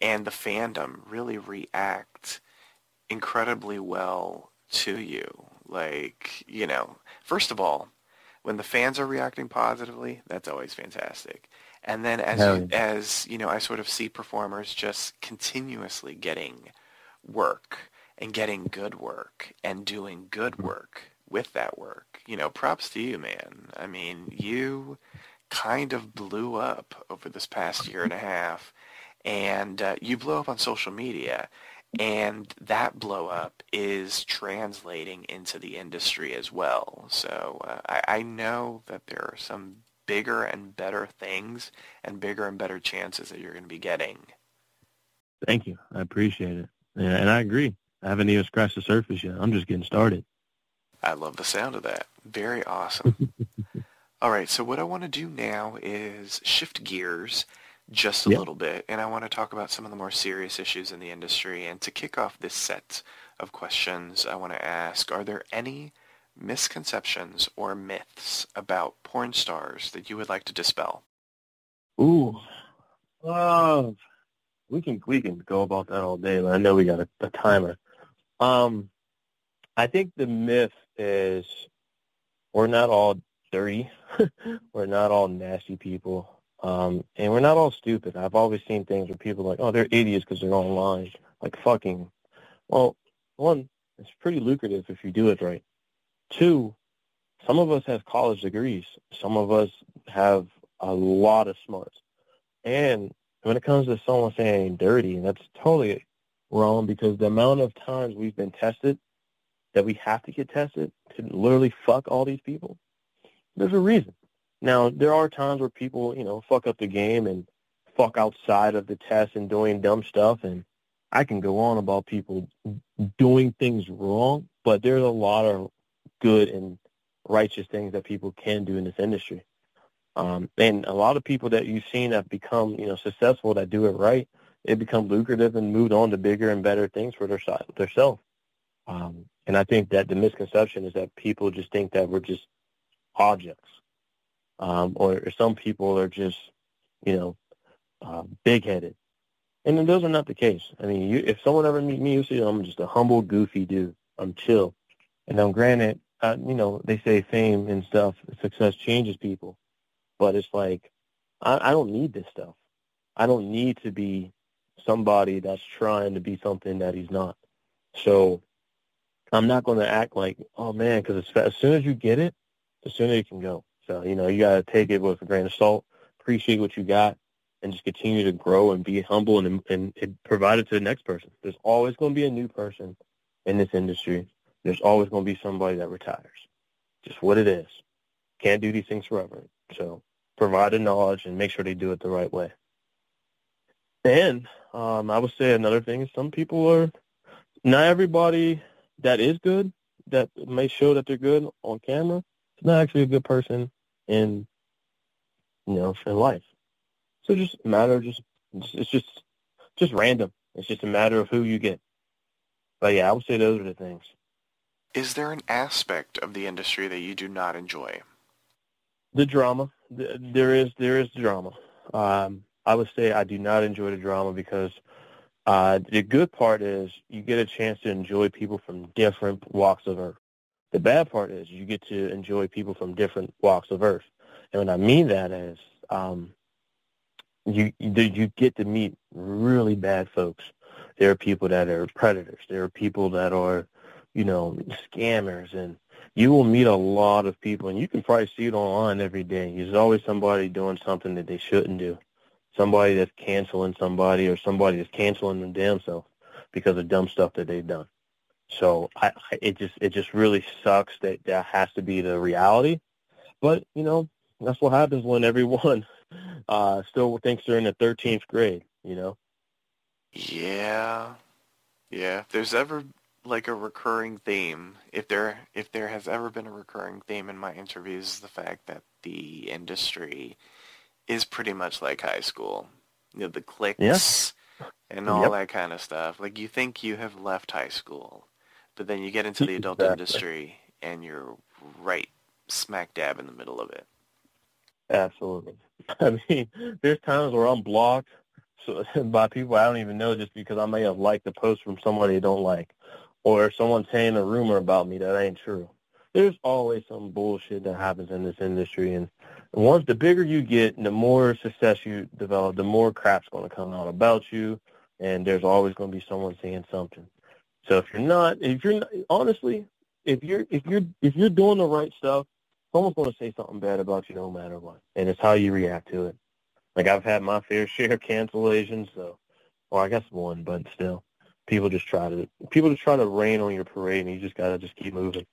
and the fandom really react incredibly well to you. Like, you know, first of all, when the fans are reacting positively, that's always fantastic. And then as you, as you know, I sort of see performers just continuously getting work and getting good work and doing good work with that work. You know, props to you, man. I mean, you kind of blew up over this past year and a half, and uh, you blew up on social media. And that blow up is translating into the industry as well. So uh, I, I know that there are some bigger and better things and bigger and better chances that you're going to be getting. Thank you. I appreciate it. Yeah, and I agree. I haven't even scratched the surface yet. I'm just getting started. I love the sound of that. Very awesome. All right, so what I want to do now is shift gears just a yep. little bit, and I want to talk about some of the more serious issues in the industry. And to kick off this set of questions, I want to ask, are there any misconceptions or myths about porn stars that you would like to dispel? Ooh, uh, we can we can go about that all day. But I know we got a, a timer. Um, I think the myth is we're not all dirty. we're not all nasty people. Um, and we're not all stupid. I've always seen things where people are like, oh, they're idiots because they're online. Like, fucking. Well, one, it's pretty lucrative if you do it right. Two, some of us have college degrees. Some of us have a lot of smarts. And when it comes to someone saying dirty, that's totally wrong because the amount of times we've been tested that we have to get tested to literally fuck all these people, there's a reason. Now, there are times where people, you know, fuck up the game and fuck outside of the test and doing dumb stuff, and I can go on about people doing things wrong, but there's a lot of good and righteous things that people can do in this industry. Um, and a lot of people that you've seen have become, you know, successful that do it right, it become lucrative and moved on to bigger and better things for their side, their self. Um, and I think that the misconception is that people just think that we're just objects, um, or, or some people are just, you know, uh, big-headed. And then those are not the case. I mean, you, if someone ever meet me, you see I'm just a humble, goofy dude. I'm chill. And now, granted, uh, you know, they say fame and stuff, success changes people. But it's like, I, I don't need this stuff. I don't need to be somebody that's trying to be something that he's not. So I'm not going to act like, oh man, because as soon as you get it, the sooner you can go. So, you know, you got to take it with a grain of salt, appreciate what you got, and just continue to grow and be humble and, and, and provide it to the next person. There's always going to be a new person in this industry. There's always going to be somebody that retires. Just what it is. Can't do these things forever. So provide the knowledge and make sure they do it the right way. And um, I would say another thing is some people are, not everybody that is good, that may show that they're good on camera, is not actually a good person in, you know, in life. So just a matter of just, it's just, just random. It's just a matter of who you get. But yeah, I would say those are the things. Is there an aspect of the industry that you do not enjoy? The drama. There is there is drama. Um, I would say I do not enjoy the drama because uh, the good part is you get a chance to enjoy people from different walks of earth. The bad part is you get to enjoy people from different walks of earth. And what I mean that is um, you you get to meet really bad folks. There are people that are predators. There are people that are you know, scammers and you will meet a lot of people and you can probably see it online every day. There's always somebody doing something that they shouldn't do. Somebody that's canceling somebody or somebody that's canceling them damn because of dumb stuff that they've done. So I, I it just it just really sucks that that has to be the reality. But, you know, that's what happens when everyone uh still thinks they're in the thirteenth grade, you know? Yeah. Yeah. If there's ever like a recurring theme, if there if there has ever been a recurring theme in my interviews, is the fact that the industry is pretty much like high school. You know, the clicks yeah. and all yep. that kind of stuff. Like you think you have left high school, but then you get into the adult exactly. industry and you're right smack dab in the middle of it. Absolutely. I mean, there's times where I'm blocked so, by people I don't even know just because I may have liked a post from somebody I don't like or someone saying a rumor about me that ain't true. There's always some bullshit that happens in this industry, and once the bigger you get, and the more success you develop, the more crap's going to come out about you, and there's always going to be someone saying something. So if you're not, if you're not, honestly, if you're if you're if you're doing the right stuff, someone's going to say something bad about you no matter what, and it's how you react to it. Like I've had my fair share of cancellations, so, or I guess one, but still people just try to people just try to rain on your parade, and you just gotta just keep moving.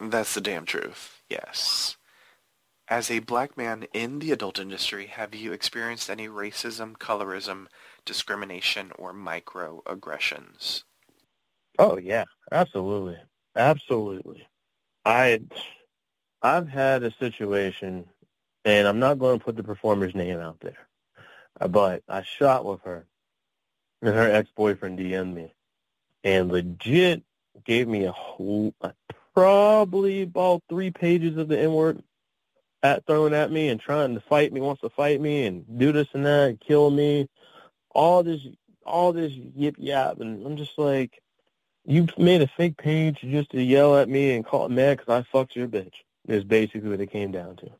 That's the damn truth. Yes. As a black man in the adult industry, have you experienced any racism, colorism, discrimination, or microaggressions? Oh yeah, absolutely, absolutely. I I've had a situation, and I'm not going to put the performer's name out there, but I shot with her, and her ex-boyfriend DM'd me and legit gave me a whole, probably about three pages of the N-word at thrown at me and trying to fight me, wants to fight me and do this and that, and kill me. All this, all this yip yap, and I'm just like, you made a fake page just to yell at me and call it mad because I fucked your bitch. Is basically what it came down to.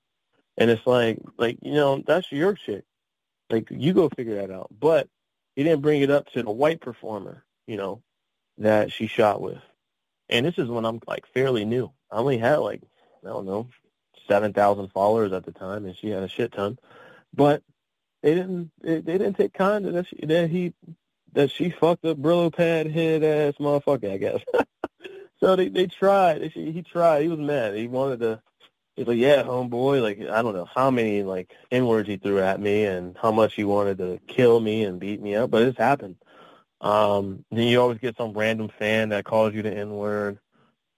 And it's like, like you know, that's your shit. Like you go figure that out. But he didn't bring it up to the white performer, you know, that she shot with. And this is when I'm like fairly new. I only had like, I don't know, 7,000 followers at the time and she had a shit ton. But they didn't, they, they didn't take kind that she, that he, that she fucked a Brillo pad head ass motherfucker, I guess. So they they tried. He tried. He was mad. He wanted to. He's like, yeah, homeboy. Like I don't know how many like n words he threw at me and how much he wanted to kill me and beat me up, but it's happened. Um, then you always get some random fan that calls you the n word,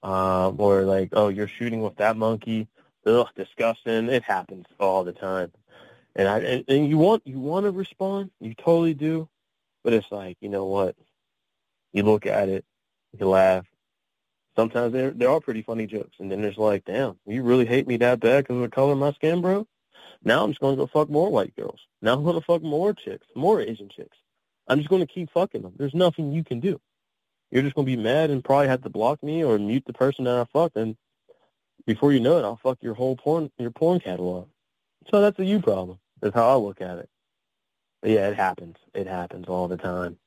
um, or like, oh, you're shooting with that monkey. Ugh, disgusting. It happens all the time. And I and, and you want you want to respond, you totally do, but it's like you know what? You look at it, you laugh, sometimes there there are pretty funny jokes, and then there's like, damn, you really hate me that bad because of the color of my skin, bro. Now I'm just gonna go fuck more white girls. Now I'm gonna fuck more chicks, more Asian chicks. I'm just gonna keep fucking them. There's nothing you can do. You're just gonna be mad and probably have to block me or mute the person that I fucked, and before you know it, I'll fuck your whole porn your porn catalog. So that's a you problem. That's how I look at it. Yeah, it happens. It happens all the time.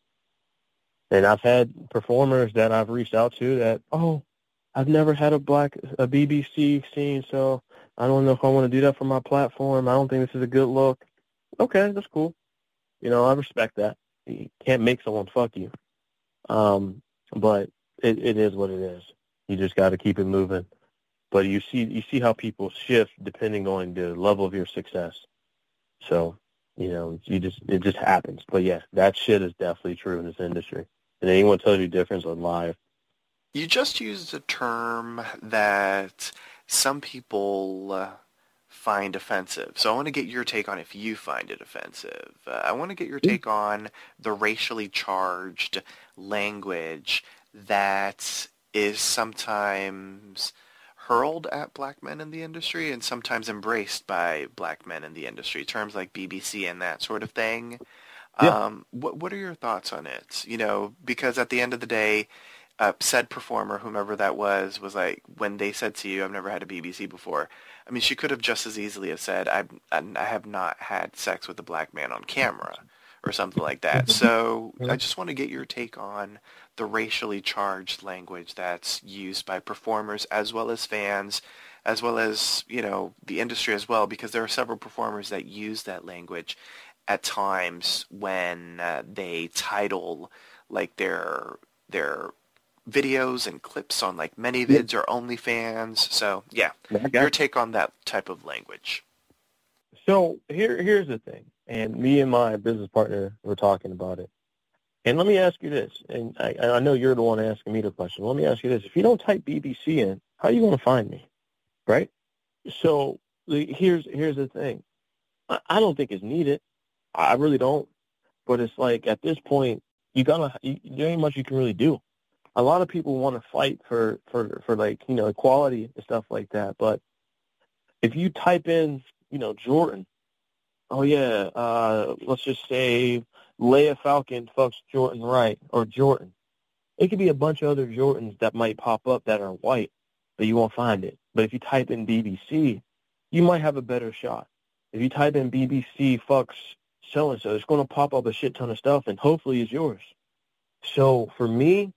And I've had performers that I've reached out to that, oh, I've never had a black a BBC scene, so I don't know if I want to do that for my platform. I don't think this is a good look. Okay, that's cool. You know, I respect that. You can't make someone fuck you. Um, but it, it is what it is. You just got to keep it moving. But you see, you see how people shift depending on the level of your success. So, you know, you just it just happens. But yeah, that shit is definitely true in this industry and anyone tells you different on live. You just used a term that some people uh, find offensive. So I want to get your take on if you find it offensive. Uh, I want to get your take on the racially charged language that is sometimes hurled at black men in the industry and sometimes embraced by black men in the industry. Terms like BBC and that sort of thing. Yeah. Um, what what are your thoughts on it? You know, because at the end of the day, uh, said performer, whomever that was, was like when they said to you, "I've never had a BBC before." I mean, she could have just as easily have said, "I I have not had sex with a black man on camera," or something like that. So I just want to get your take on the racially charged language that's used by performers as well as fans as well as you know the industry as well because there are several performers that use that language at times when uh, they title like their their videos and clips on like ManyVids or OnlyFans. So yeah, your take on that type of language. So here here's the thing, and me and my business partner were talking about it. And let me ask you this, and I, I know you're the one asking me the question. Let me ask you this: If you don't type BBC in, how are you going to find me, right? So here's here's the thing: I, I don't think it's needed. I really don't. But it's like at this point, you gotta. You, there ain't much you can really do. A lot of people want to fight for for for like you know equality and stuff like that. But if you type in you know Jordan, oh yeah, uh, let's just say Leya Falcon fucks Jordan Wright or Jordan. It could be a bunch of other Jordans that might pop up that are white, but you won't find it. But if you type in BBC, you might have a better shot. If you type in BBC fucks so and so. It's going to pop up a shit ton of stuff, and hopefully it's yours. So for me,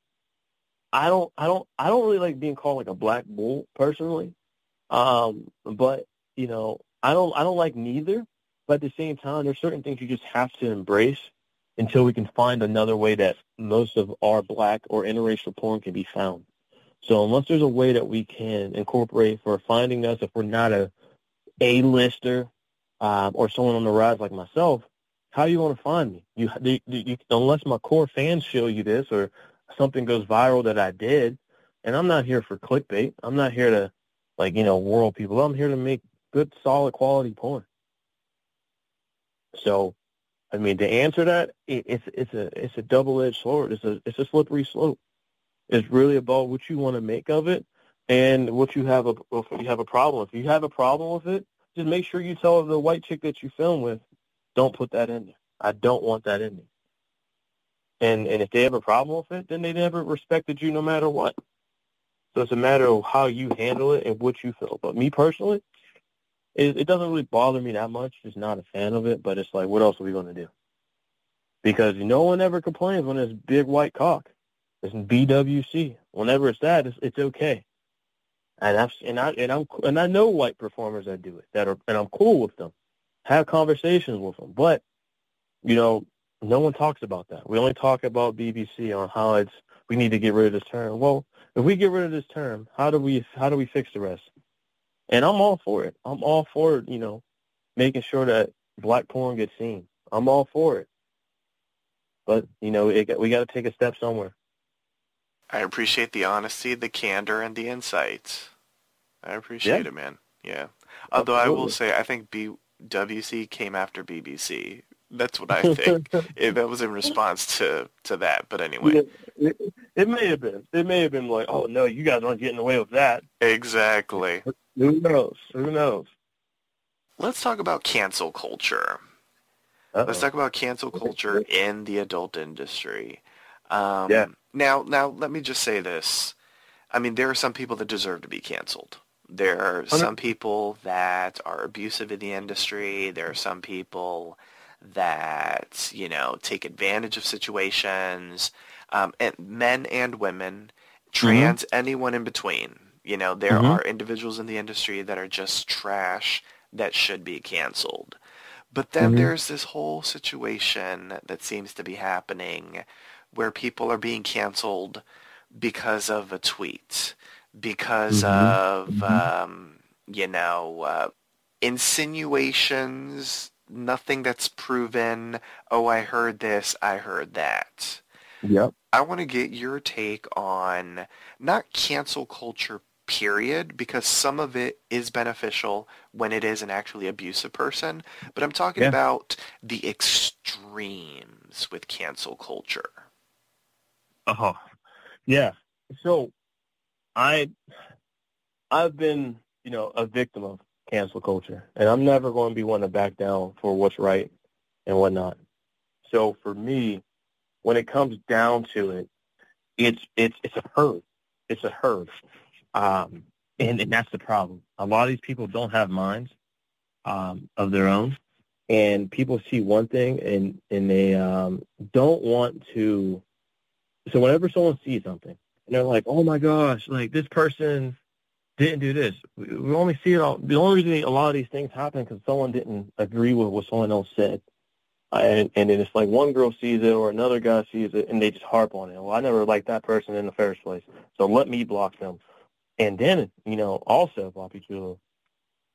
I don't, I don't, I don't really like being called like a black bull personally. Um, but you know, I don't, I don't like neither. But at the same time, there's certain things you just have to embrace until we can find another way that most of our black or interracial porn can be found. So unless there's a way that we can incorporate for finding us, if we're not a A-lister um, or someone on the rise like myself, how are you going to find me? You, you, you, unless my core fans show you this or something goes viral that I did, and I'm not here for clickbait. I'm not here to, like, you know, world people. I'm here to make good, solid quality porn. So, I mean, to answer that, it, it's it's a it's a double-edged sword. It's a it's a slippery slope. It's really about what you want to make of it and what you have a if you have a problem. If you have a problem with it, just make sure you tell the white chick that you film with, don't put that in there. I don't want that in there. And and if they have a problem with it, then they never respected you no matter what. So it's a matter of how you handle it and what you feel. But me personally, it, it doesn't really bother me that much. Just not a fan of it. But it's like, what else are we going to do? Because no one ever complains when it's big white cock. It's BWC. Whenever it's that, it's, it's okay. And I've and I and I'm and I know white performers that do it that are and I'm cool with them have conversations with them. But, you know, no one talks about that. We only talk about BBC on how it's we need to get rid of this term. Well, if we get rid of this term, how do we how do we fix the rest? And I'm all for it. I'm all for you know making sure that black porn gets seen. I'm all for it. But you know, it, we got to take a step somewhere. I appreciate the honesty, the candor, and the insights. I appreciate Yeah. it, man. Yeah. Although I will say, I think BWC came after BBC. That's what I think. It, that was in response to, to that. But anyway, Yeah, it, it may have been. It may have been like, oh no, you guys aren't getting away with that. exactly. Who knows? Who knows? Let's talk about cancel culture. Uh-oh. Let's talk about cancel culture in the adult industry. Um, Yeah. Now, now, let me just say this. I mean, there are some people that deserve to be canceled. There are some people that are abusive in the industry. There are some people that, you know, take advantage of situations. Um, and men and women, trans, anyone in between. You know, there Mhm. are individuals in the industry that are just trash that should be canceled. But then Mhm. there's this whole situation that seems to be happening where people are being canceled because of a tweet, because Mhm. of, Mhm. um, you know, uh, insinuations, nothing that's proven. Oh, I heard this, I heard that. Yep. I want to get your take on not cancel culture period because some of it is beneficial when it is an actually abusive person, but I'm talking Yeah. about the extremes with cancel culture. Oh, yeah. So, I, I've been, you know, a victim of cancel culture, and I'm never going to be one to back down for what's right and whatnot. So for me, when it comes down to it, it's it's it's a herd. It's a herd, um, and and that's the problem. A lot of these people don't have minds um, of their own, and people see one thing and and they um, don't want to so whenever someone sees something and they're like, "Oh my gosh, like this person didn't do this," we, only see it all. The only reason a lot of these things happen because someone didn't agree with what someone else said, and and then it's like one girl sees it or another guy sees it and they just harp on it. Well, I never liked that person in the first place, so let me block them. And then you know, also Papi Chulo,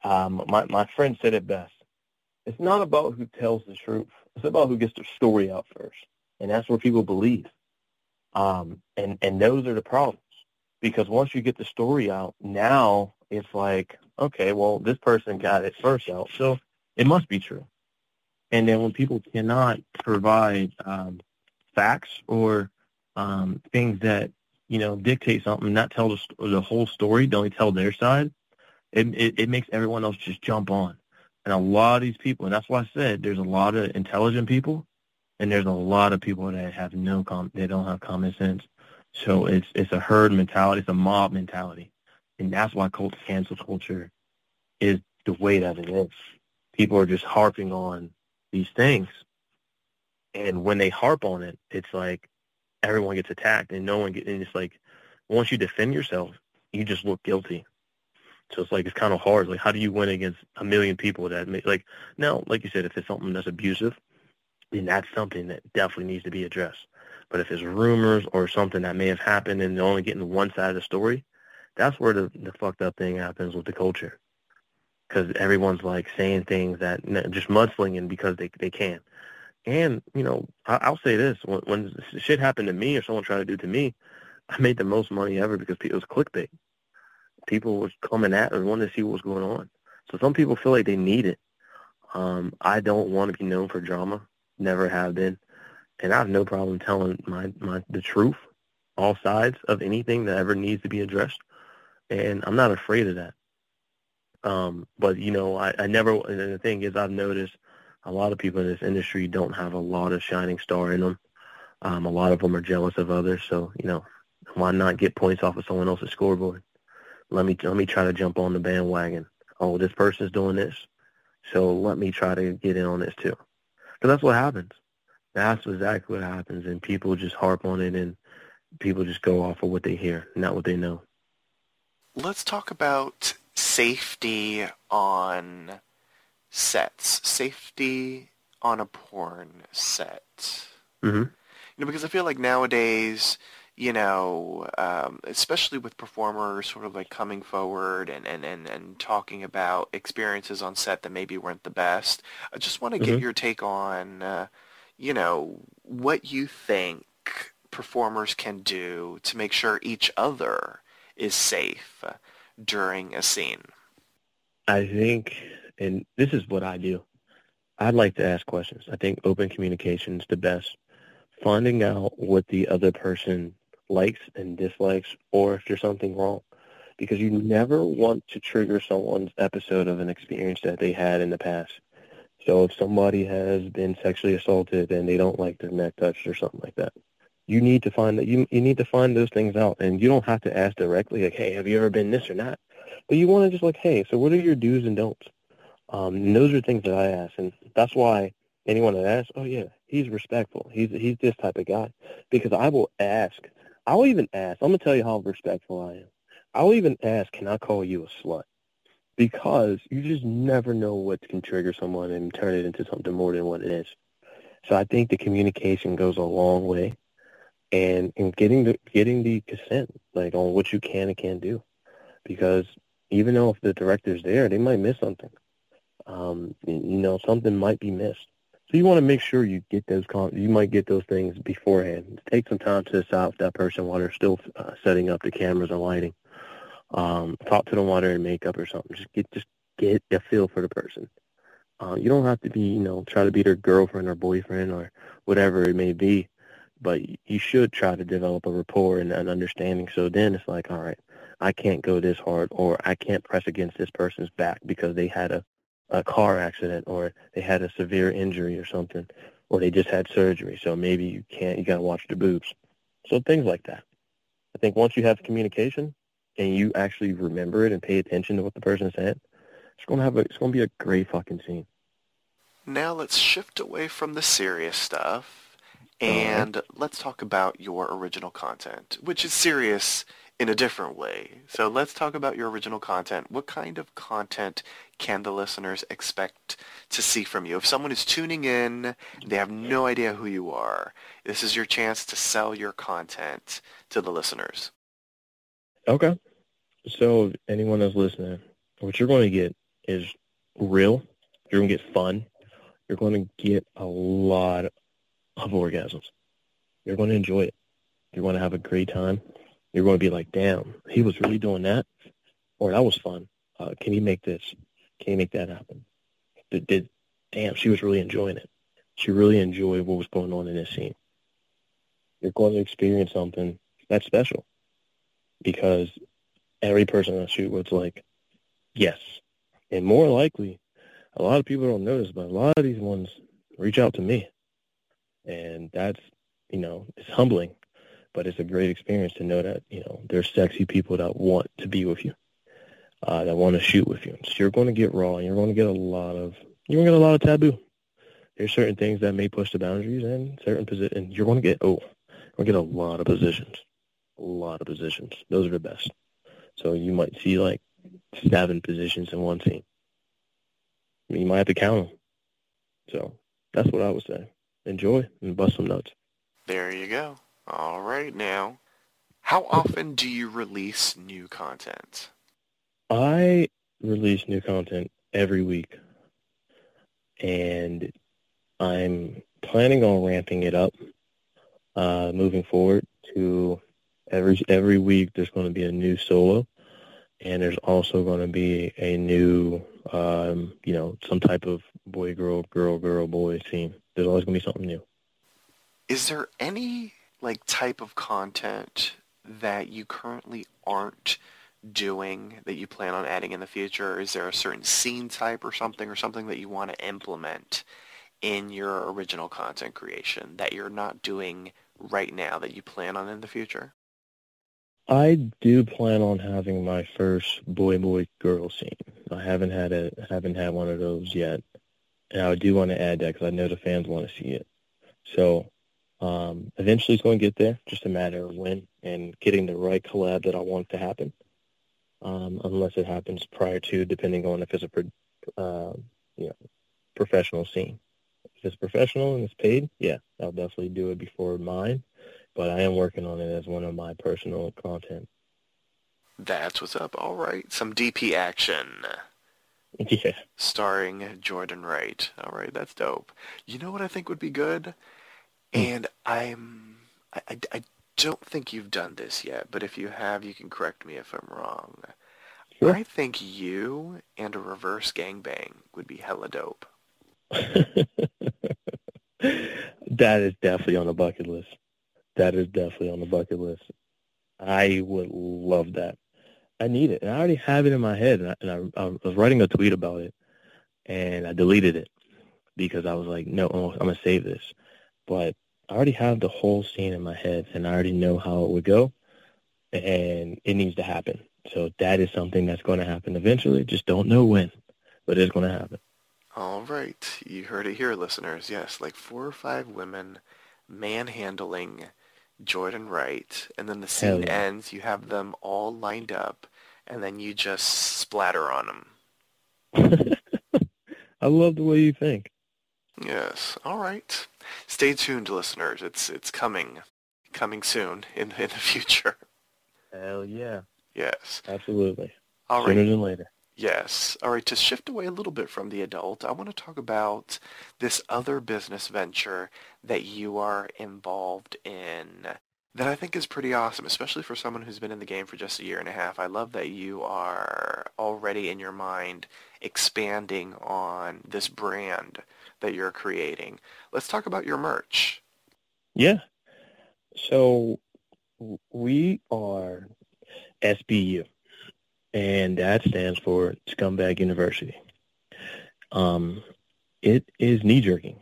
um, my my friend said it best. It's not about who tells the truth. It's about who gets their story out first, and that's what people believe. Um, and, and those are the problems. Because once you get the story out, now it's like, okay, well, this person got it first out, so it must be true. And then when people cannot provide um, facts or um, things that, you know, dictate something, not tell the, the whole story, they only tell their side, it, it, it makes everyone else just jump on. And a lot of these people, and that's why I said there's a lot of intelligent people and there's a lot of people that have no com they don't have common sense. So it's it's a herd mentality, it's a mob mentality, and that's why cult cancel culture is the way that it is. People are just harping on these things, and when they harp on it, it's like everyone gets attacked, and no one get. And it's like once you defend yourself, you just look guilty. So it's like it's kind of hard. Like how do you win against a million people that like now, like you said, if it's something that's abusive, then that's something that definitely needs to be addressed. But if it's rumors or something that may have happened and they're only getting one side of the story, that's where the, the fucked up thing happens with the culture. Because everyone's like saying things that just mudslinging because they they can. And you know, I, I'll say this: when, when shit happened to me or someone tried to do to me, I made the most money ever because it was clickbait. People was coming at and wanted to see what was going on. So some people feel like they need it. Um, I don't want to be known for drama. Never have been and I have no problem telling my, my the truth, all sides of anything that ever needs to be addressed, and I'm not afraid of that. Um, but you know, I, I never. And the thing is, I've noticed a lot of people in this industry don't have a lot of shining star in them. Um, a lot of them are jealous of others, so you know, why not get points off of someone else's scoreboard? Let me let me try to jump on the bandwagon. Oh, this person's doing this, so let me try to get in on this too. Because that's what happens that's exactly what happens and people just harp on it and people just go off of what they hear not what they know Let's talk about safety on sets. Safety on a porn set. mm-hmm. You know, because I feel like nowadays you know, um, especially with performers sort of like coming forward and, and, and, and talking about experiences on set that maybe weren't the best. I just want to mm-hmm. get your take on, uh, you know, what you think performers can do to make sure each other is safe during a scene. I think, and this is what I do. I'd like to ask questions. I think open communication is the best. Finding out what the other person likes and dislikes or if there's something wrong. Because you never want to trigger someone's episode of an experience that they had in the past. So if somebody has been sexually assaulted and they don't like their neck touched or something like that, you need to find that you you need to find those things out and you don't have to ask directly like, hey, have you ever been this or not? But you want to just like, hey, so what are your do's and don'ts? Um, and those are things that I ask, and that's why anyone that asks, oh yeah, he's respectful. He's he's this type of guy because I will ask I'll even ask. I'm gonna tell you how respectful I am. I'll even ask, can I call you a slut? Because you just never know what can trigger someone and turn it into something more than what it is. So I think the communication goes a long way, and in getting the getting the consent, like on what you can and can't do, because even though if the director's there, they might miss something. Um, you know, something might be missed. So you want to make sure you get those you might get those things beforehand. Take some time to decide with that person while they're still uh, setting up the cameras and lighting. Um, talk to them while they're in makeup or something. Just get just get a feel for the person. Uh, you don't have to be you know try to be their girlfriend or boyfriend or whatever it may be, but you should try to develop a rapport and an understanding. So then it's like, all right, I can't go this hard, or I can't press against this person's back because they had a a car accident or they had a severe injury or something or they just had surgery so maybe you can't you got to watch the boobs. So things like that. I think once you have communication and you actually remember it and pay attention to what the person said it's going to have a, it's going to be a great fucking scene. Now let's shift away from the serious stuff and uh-huh. let's talk about your original content which is serious in a different way. So let's talk about your original content. What kind of content can the listeners expect to see from you? If someone is tuning in, they have no idea who you are, this is your chance to sell your content to the listeners. Okay. So anyone that's listening, what you're going to get is real. You're going to get fun. You're going to get a lot of orgasms. You're going to enjoy it. You're going to have a great time you're going to be like, damn, he was really doing that, or that was fun. Uh, can he make this? Can he make that happen? Did, did damn, she was really enjoying it. She really enjoyed what was going on in this scene. You're going to experience something that's special because every person on the shoot was like, yes. And more likely, a lot of people don't notice, but a lot of these ones reach out to me. And that's, you know, it's humbling but it's a great experience to know that you know there's sexy people that want to be with you, uh, that want to shoot with you. So you're going to get raw, and you're going to get a lot of you're going to get a lot of taboo. There's certain things that may push the boundaries, and certain positions you're going to get oh, you're going to get a lot of positions, a lot of positions. Those are the best. So you might see like seven positions in one mean, you might have to count them. So that's what I would say. Enjoy and bust some nuts. There you go. All right now. How often do you release new content? I release new content every week. And I'm planning on ramping it up uh, moving forward to every every week there's going to be a new solo and there's also going to be a new um, you know some type of boy girl girl girl boy scene there's always going to be something new is there any like type of content that you currently aren't doing that you plan on adding in the future? Is there a certain scene type or something or something that you want to implement in your original content creation that you're not doing right now that you plan on in the future? I do plan on having my first boy boy girl scene. I haven't had a haven't had one of those yet, and I do want to add that because I know the fans want to see it. So um, eventually, it's going to get there. Just a matter of when and getting the right collab that I want to happen. Um, unless it happens prior to, depending on if it's a uh, you know professional scene. If it's professional and it's paid, yeah, I'll definitely do it before mine. but I am working on it as one of my personal content. That's what's up. All right, some DP action. Yeah. Starring Jordan Wright. All right, that's dope. You know what I think would be good? Hmm. And I'm I, I, I don't think you've done this yet, but if you have, you can correct me if I'm wrong. Sure. I think you and a reverse gangbang would be hella dope. that is definitely on the bucket list. That is definitely on the bucket list. I would love that. I need it, and I already have it in my head. And I, and I, I was writing a tweet about it, and I deleted it because I was like, no, I'm gonna save this. But I already have the whole scene in my head, and I already know how it would go, and it needs to happen. So that is something that's going to happen eventually. Just don't know when, but it's going to happen. All right, you heard it here, listeners. Yes, like four or five women manhandling Jordan Wright, and then the scene yeah. ends. You have them all lined up, and then you just splatter on them. I love the way you think. Yes. All right. Stay tuned, listeners. It's it's coming, coming soon in in the future. Hell yeah. Yes. Absolutely. All Sooner right. than later. Yes. All right. To shift away a little bit from the adult, I want to talk about this other business venture that you are involved in that I think is pretty awesome, especially for someone who's been in the game for just a year and a half. I love that you are already in your mind expanding on this brand that you're creating. Let's talk about your merch. Yeah. So we are SBU, and that stands for Scumbag University. Um, it is knee jerking,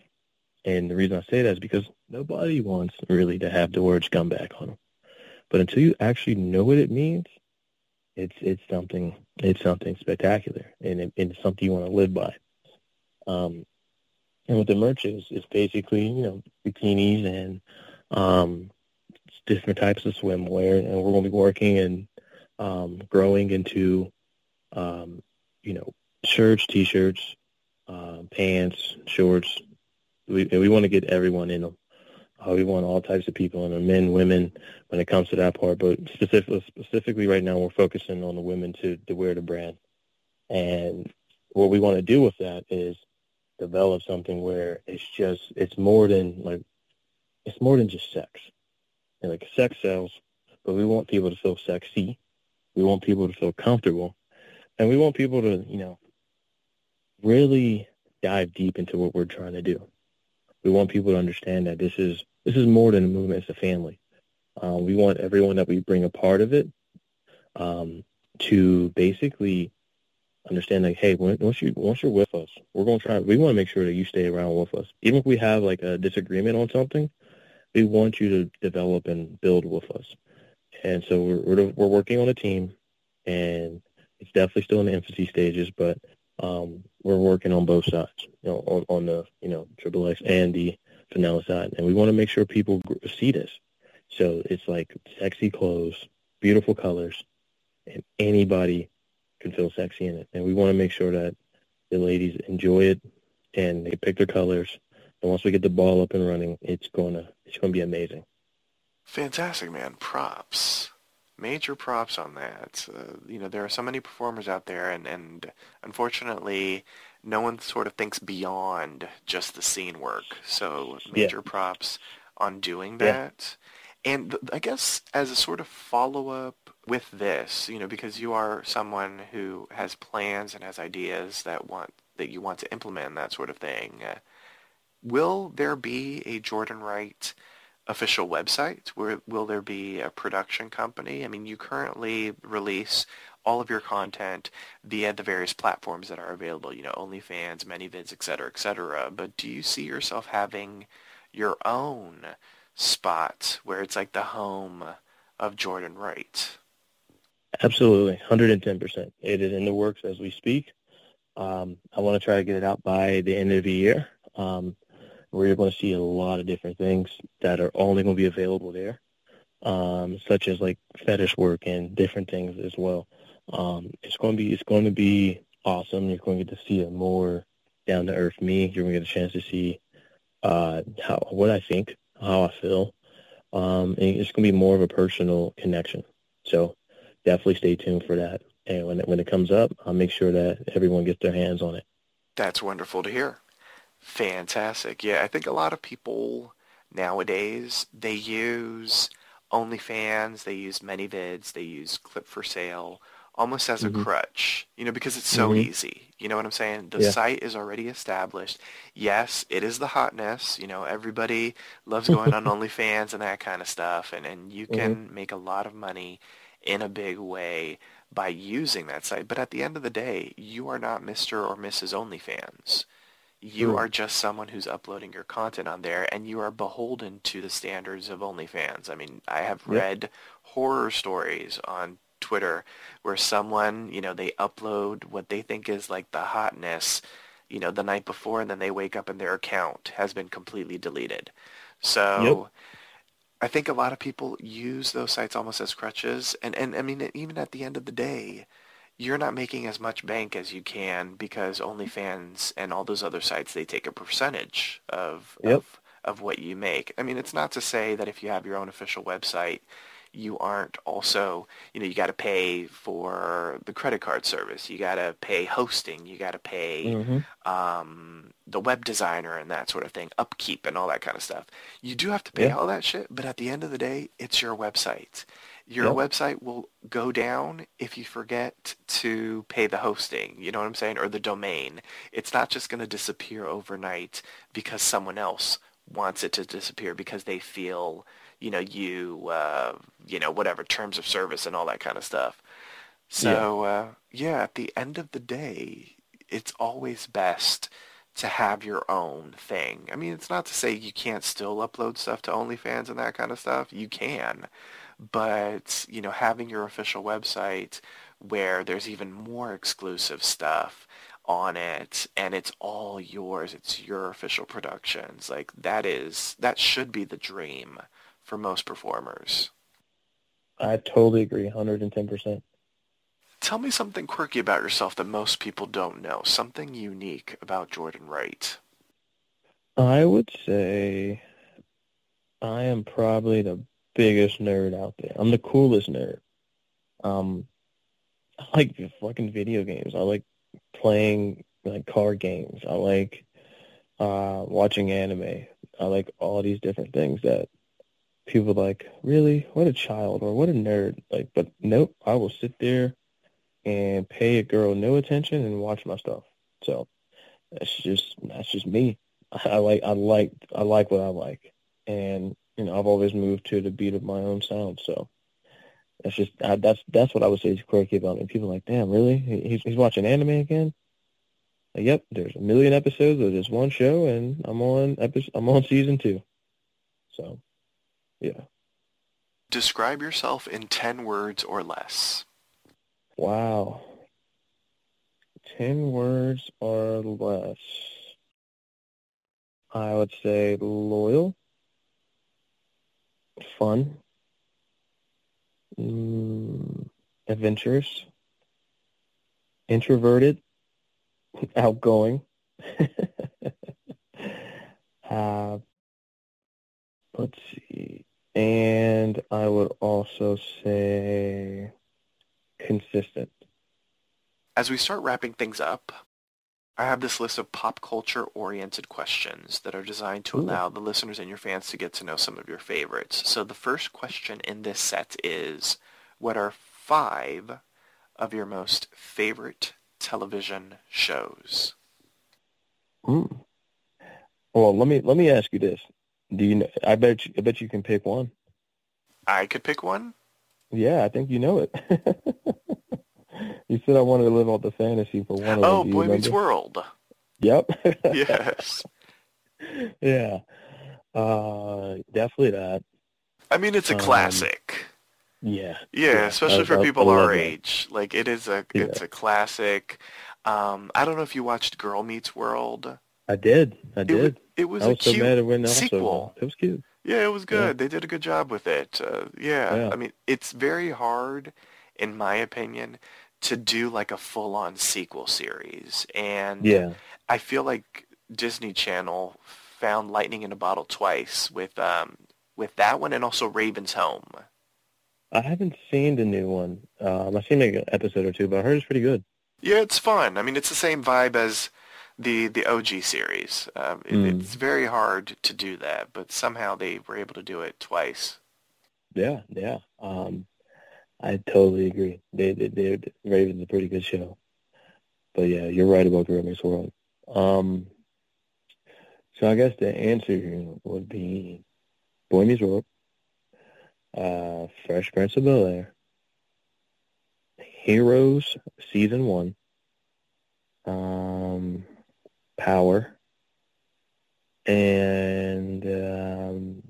and the reason I say that is because nobody wants really to have the word scumbag on them. But until you actually know what it means, it's it's something it's something spectacular, and it, it's something you want to live by. Um, and what the merch is is basically you know bikinis and um, different types of swimwear, and we're going to be working and um, growing into um, you know shirts, t-shirts, uh, pants, shorts. We we want to get everyone in them. Uh, we want all types of people in them, men, women, when it comes to that part. But specifically, specifically right now, we're focusing on the women to, to wear the brand. And what we want to do with that is develop something where it's just, it's more than like, it's more than just sex. And like sex sells, but we want people to feel sexy. We want people to feel comfortable. And we want people to, you know, really dive deep into what we're trying to do. We want people to understand that this is this is more than a movement; it's a family. Um, we want everyone that we bring a part of it um, to basically understand, like, hey, when, once you once you're with us, we're to try. We want to make sure that you stay around with us, even if we have like a disagreement on something. We want you to develop and build with us, and so we're we're, we're working on a team, and it's definitely still in the infancy stages, but um, we're working on both sides, you know, on, on the, you know, Triple X and the vanilla side. And we want to make sure people see this. So it's like sexy clothes, beautiful colors, and anybody can feel sexy in it. And we want to make sure that the ladies enjoy it and they pick their colors. And once we get the ball up and running, it's gonna it's gonna be amazing. Fantastic, man. Props. Major props on that. Uh, you know, there are so many performers out there, and, and unfortunately, no one sort of thinks beyond just the scene work. So major props on doing Yeah. that. And th- I guess as a sort of follow-up with this, you know, because you are someone who has plans and has ideas that want that you want to implement that sort of thing. Uh, will there be a Jordan Wright official website? Will there be a production company? I mean, you currently release all of your content via the various platforms that are available, you know, OnlyFans, ManyVids, et cetera, et cetera. But do you see yourself having your own spot where it's like the home of Jordan Wright? Absolutely, 110%. It is in the works as we speak. Um, I want to try to get it out by the end of the year. Um, you're going to see a lot of different things that are only going to be available there, um, such as like fetish work and different things as well. Um, it's going to be it's going to be awesome. You're going to get to see a more down to earth me. You're going to get a chance to see uh, how what I think, how I feel, Um, it's going to be more of a personal connection. So definitely stay tuned for that. And when it, when it comes up, I'll make sure that everyone gets their hands on it. That's wonderful to hear. Fantastic. Yeah, I think a lot of people nowadays, they use OnlyFans, they use ManyVids, they use Clip4Sale almost as a mm-hmm. crutch, you know, because it's so mm-hmm. easy. You know what I'm saying? The yeah. site is already established. Yes, it is the hotness. You know, everybody loves going on OnlyFans and that kind of stuff, and, and you can mm-hmm. make a lot of money in a big way by using that site. But at the end of the day, you are not Mr. or Mrs. OnlyFans. You mm. are just someone who's uploading your content on there, and you are beholden to the standards of OnlyFans. I mean, I have yep. read horror stories on Twitter where someone, you know, they upload what they think is like the hotness, you know, the night before and then they wake up and their account has been completely deleted. So yep. I think a lot of people use those sites almost as crutches. And, and I mean, even at the end of the day, you're not making as much bank as you can because OnlyFans and all those other sites, they take a percentage of, yep. of, of what you make. I mean, it's not to say that if you have your own official website, you aren't also, you know, you got to pay for the credit card service. You got to pay hosting. You got to pay mm-hmm. um, the web designer and that sort of thing, upkeep and all that kind of stuff. You do have to pay yeah. all that shit, but at the end of the day, it's your website. Your website will go down if you forget to pay the hosting, you know what I'm saying, or the domain. It's not just going to disappear overnight because someone else wants it to disappear because they feel you know, you, uh, you know, whatever terms of service and all that kind of stuff. So, yeah. Uh, yeah, at the end of the day, it's always best to have your own thing. I mean, it's not to say you can't still upload stuff to OnlyFans and that kind of stuff. You can. But, you know, having your official website where there's even more exclusive stuff on it and it's all yours. It's your official productions. Like that is that should be the dream for most performers. I totally agree, 110%. Tell me something quirky about yourself that most people don't know, something unique about Jordan Wright. I would say I am probably the biggest nerd out there. I'm the coolest nerd. Um, I like fucking video games. I like playing like card games. I like uh, watching anime. I like all these different things that people like, really? What a child or what a nerd. Like, but nope, I will sit there and pay a girl no attention and watch my stuff. So that's just that's just me. I like I like I like what I like, and you know I've always moved to the beat of my own sound. So that's just I, that's that's what I would say is quirky about me. People are like, damn, really? He's he's watching anime again? Like, yep, there's a million episodes of this one show, and I'm on episode I'm on season two. So yeah. Describe yourself in 10 words or less. Wow. 10 words or less. I would say loyal, fun, mm, adventurous, introverted, outgoing, uh, let's see, and I would also say consistent. As we start wrapping things up, I have this list of pop culture oriented questions that are designed to Ooh. allow the listeners and your fans to get to know some of your favorites. So the first question in this set is, what are five of your most favorite television shows? Well, let me let me ask you this: do you? Know, I bet. You, I bet you can pick one. I could pick one. Yeah, I think you know it. you said I wanted to live out the fantasy for one of oh, them. Oh, Boy Meets World. Yep. yes. Yeah. Uh, definitely that. I mean, it's a um, classic. Yeah. Yeah, yeah especially I, for I, people I our age. Like it is a yeah. it's a classic. Um, I don't know if you watched Girl Meets World. I did. I did. It, it was I was a so cute mad sequel. It was cute. Yeah, it was good. Yeah. They did a good job with it. Uh, yeah. yeah, I mean, it's very hard, in my opinion, to do like a full-on sequel series, and yeah, I feel like Disney Channel found lightning in a bottle twice with um, with that one and also Raven's Home. I haven't seen the new one. Um, I've seen like an episode or two, but I heard it's pretty good. Yeah, it's fun. I mean, it's the same vibe as the the OG series. Um, it, Mm. It's very hard to do that, but somehow they were able to do it twice. Yeah, yeah. Um, I totally agree. They, they, they, Raven's a pretty good show. But yeah, you're right about Meets World. Um, so I guess the answer would be Boy Meets World, uh, Fresh Prince of Bel-Air, Heroes Season 1, um, Power, and um,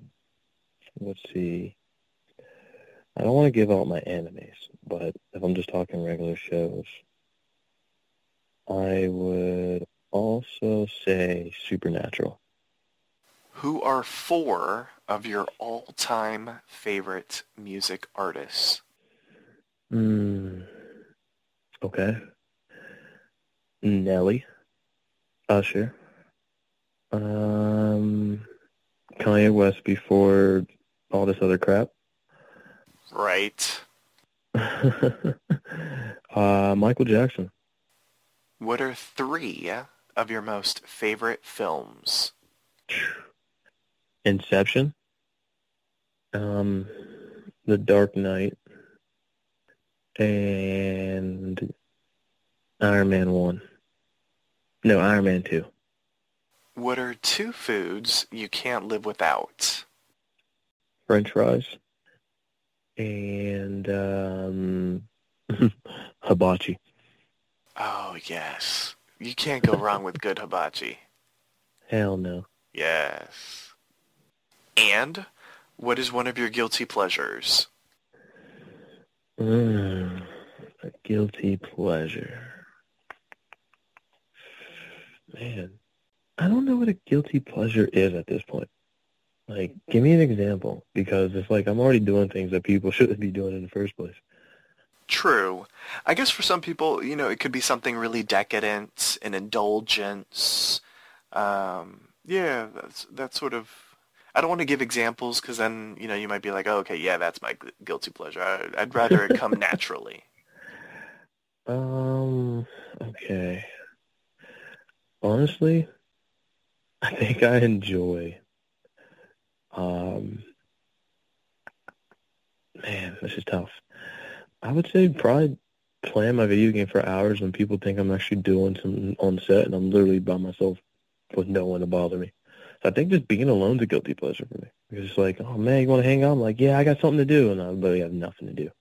let's see. I don't want to give out my animes, but if I'm just talking regular shows, I would also say Supernatural. Who are four of your all-time favorite music artists? Hmm. Okay. Nelly. Usher. Um, Kanye West before all this other crap. Right. uh, Michael Jackson. What are three of your most favorite films? Inception. Um, The Dark Knight. And Iron Man 1. No, Iron Man 2. What are two foods you can't live without? French fries. And um, hibachi. Oh, yes. You can't go wrong with good hibachi. Hell no. Yes. And what is one of your guilty pleasures? Mm, a guilty pleasure. Man, I don't know what a guilty pleasure is at this point. Like, give me an example because it's like I'm already doing things that people shouldn't be doing in the first place. True. I guess for some people, you know, it could be something really decadent, an indulgence. Um, yeah, that's that's sort of. I don't want to give examples because then you know you might be like, oh, okay, yeah, that's my guilty pleasure. I, I'd rather it come naturally. Um, okay. Honestly, I think I enjoy, um, man, this is tough. I would say probably playing my video game for hours when people think I'm actually doing something on set and I'm literally by myself with no one to bother me. So I think just being alone's a guilty pleasure for me. Because it's like, oh man, you want to hang out? I'm like, yeah, I got something to do, and I literally have nothing to do.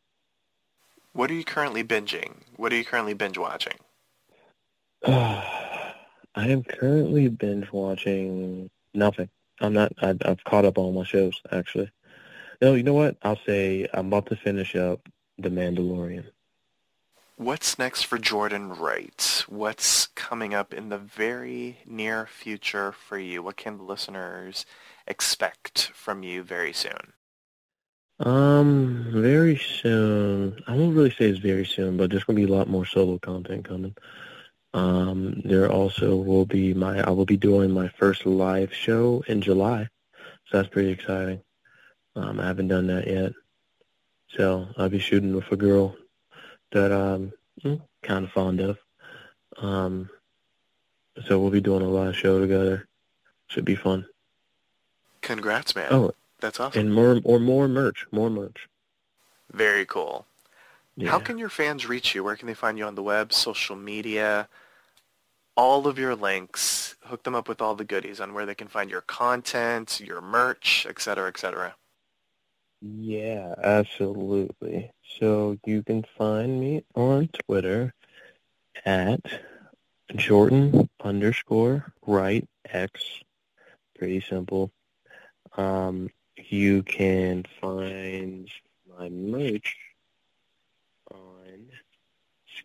What are you currently binging? What are you currently binge watching? I am currently binge watching nothing. I'm not. I, I've caught up on all my shows actually. No, you know what? I'll say I'm about to finish up The Mandalorian. What's next for Jordan Wright? What's coming up in the very near future for you? What can the listeners expect from you very soon? Um, very soon. I won't really say it's very soon, but there's gonna be a lot more solo content coming. Um, there also will be my. I will be doing my first live show in July, so that's pretty exciting. Um, I haven't done that yet, so I'll be shooting with a girl that I'm kind of fond of. Um, so we'll be doing a live show together. Should be fun. Congrats, man. Oh, That's awesome. and more or more merch, more merch. Very cool. Yeah. How can your fans reach you? Where can they find you on the web, social media, all of your links? Hook them up with all the goodies on where they can find your content, your merch, et cetera, et cetera. Yeah, absolutely. So you can find me on Twitter at Jordan underscore Wright X. Pretty simple. Um, you can find my merch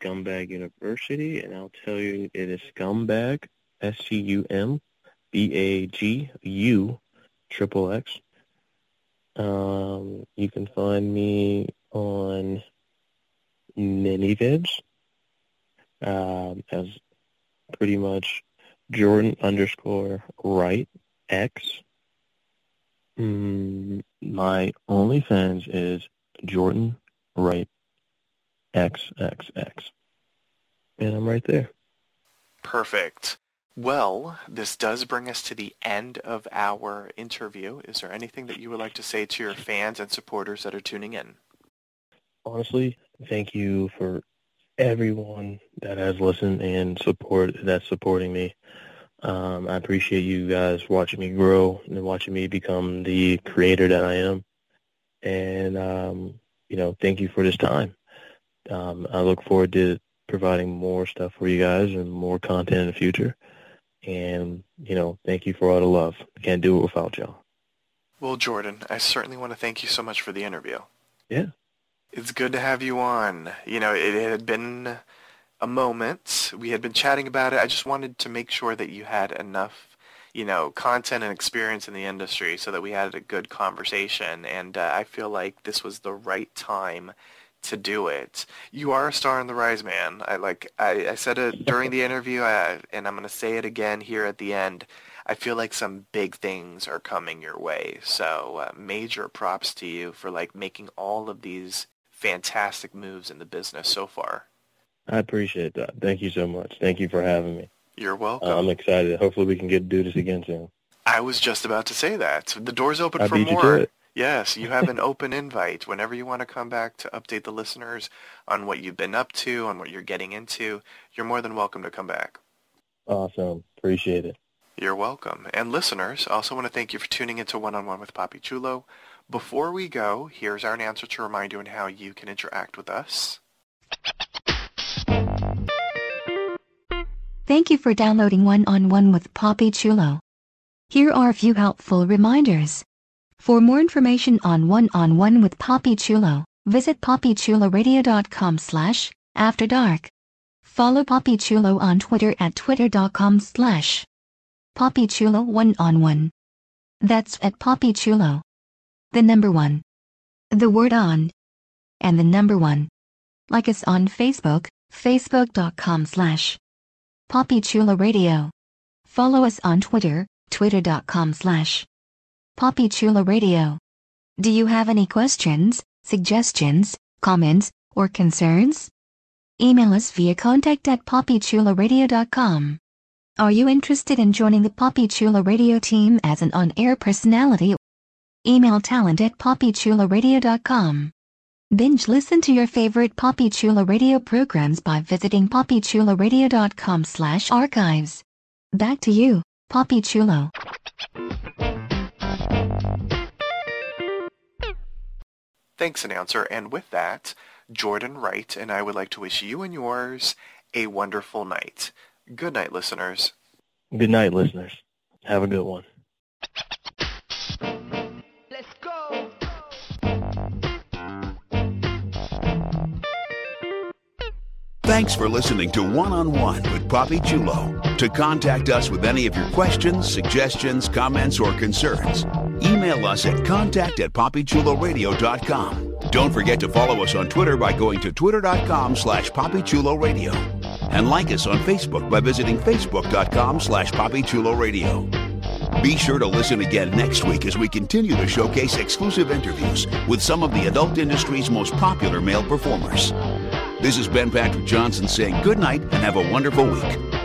Scumbag University, and I'll tell you it is Scumbag, S-C-U-M-B-A-G-U, triple X. Um, you can find me on ManyVids um, as pretty much Jordan underscore Wright X. Mm, my OnlyFans is Jordan Wright XXX. And I'm right there. Perfect. Well, this does bring us to the end of our interview. Is there anything that you would like to say to your fans and supporters that are tuning in? Honestly, thank you for everyone that has listened and support that's supporting me. Um, I appreciate you guys watching me grow and watching me become the creator that I am. And, um, you know, thank you for this time. Um, I look forward to providing more stuff for you guys and more content in the future. And, you know, thank you for all the love. Can't do it without y'all. Well, Jordan, I certainly want to thank you so much for the interview. Yeah. It's good to have you on. You know, it had been a moment. We had been chatting about it. I just wanted to make sure that you had enough, you know, content and experience in the industry so that we had a good conversation. And uh, I feel like this was the right time to do it. You are a star in the rise, man. I like I, I said it during the interview, I, and I'm going to say it again here at the end. I feel like some big things are coming your way. So uh, major props to you for like making all of these fantastic moves in the business so far. I appreciate that. Thank you so much. Thank you for having me. You're welcome. Uh, I'm excited. Hopefully we can get to do this again soon. I was just about to say that. The door's open I for beat you to more. It. Yes, you have an open invite whenever you want to come back to update the listeners on what you've been up to, on what you're getting into. You're more than welcome to come back. Awesome. Appreciate it. You're welcome. And listeners, I also want to thank you for tuning into One-on-One with Papi Chulo. Before we go, here's our announcer to remind you on how you can interact with us. Thank you for downloading One on One with Papi Chulo. Here are a few helpful reminders. For more information on One on One with Papi Chulo, visit papichuloradio.com slash after dark. Follow Papi Chulo on Twitter at twitter.com slash Papi Chulo One on One. That's at Papi Chulo. The number one. The word on. And the number one. Like us on Facebook, facebook.com slash Papi Radio. Follow us on Twitter, twitter.com slash Papi Chulo Radio. Do you have any questions, suggestions, comments, or concerns? Email us via contact at papichuloradio.com. Are you interested in joining the Papi Chulo Radio team as an on-air personality? Email talent at papichuloradio.com. Binge listen to your favorite Papi Chulo Radio programs by visiting papichuloradio.com slash archives. Back to you, Papi Chulo. Thanks, announcer. And with that, Jordan Wright and I would like to wish you and yours a wonderful night. Good night, listeners. Good night, listeners. Have a good one. Let's go. Thanks for listening to One on One with Papi Chulo. To contact us with any of your questions, suggestions, comments, or concerns, email us at contact at papichuloradio.com. Don't forget to follow us on Twitter by going to twitter.com slash papichuloradio. And like us on Facebook by visiting facebook.com slash papichuloradio. Be sure to listen again next week as we continue to showcase exclusive interviews with some of the adult industry's most popular male performers. This is Ben Patrick Johnson saying good night and have a wonderful week.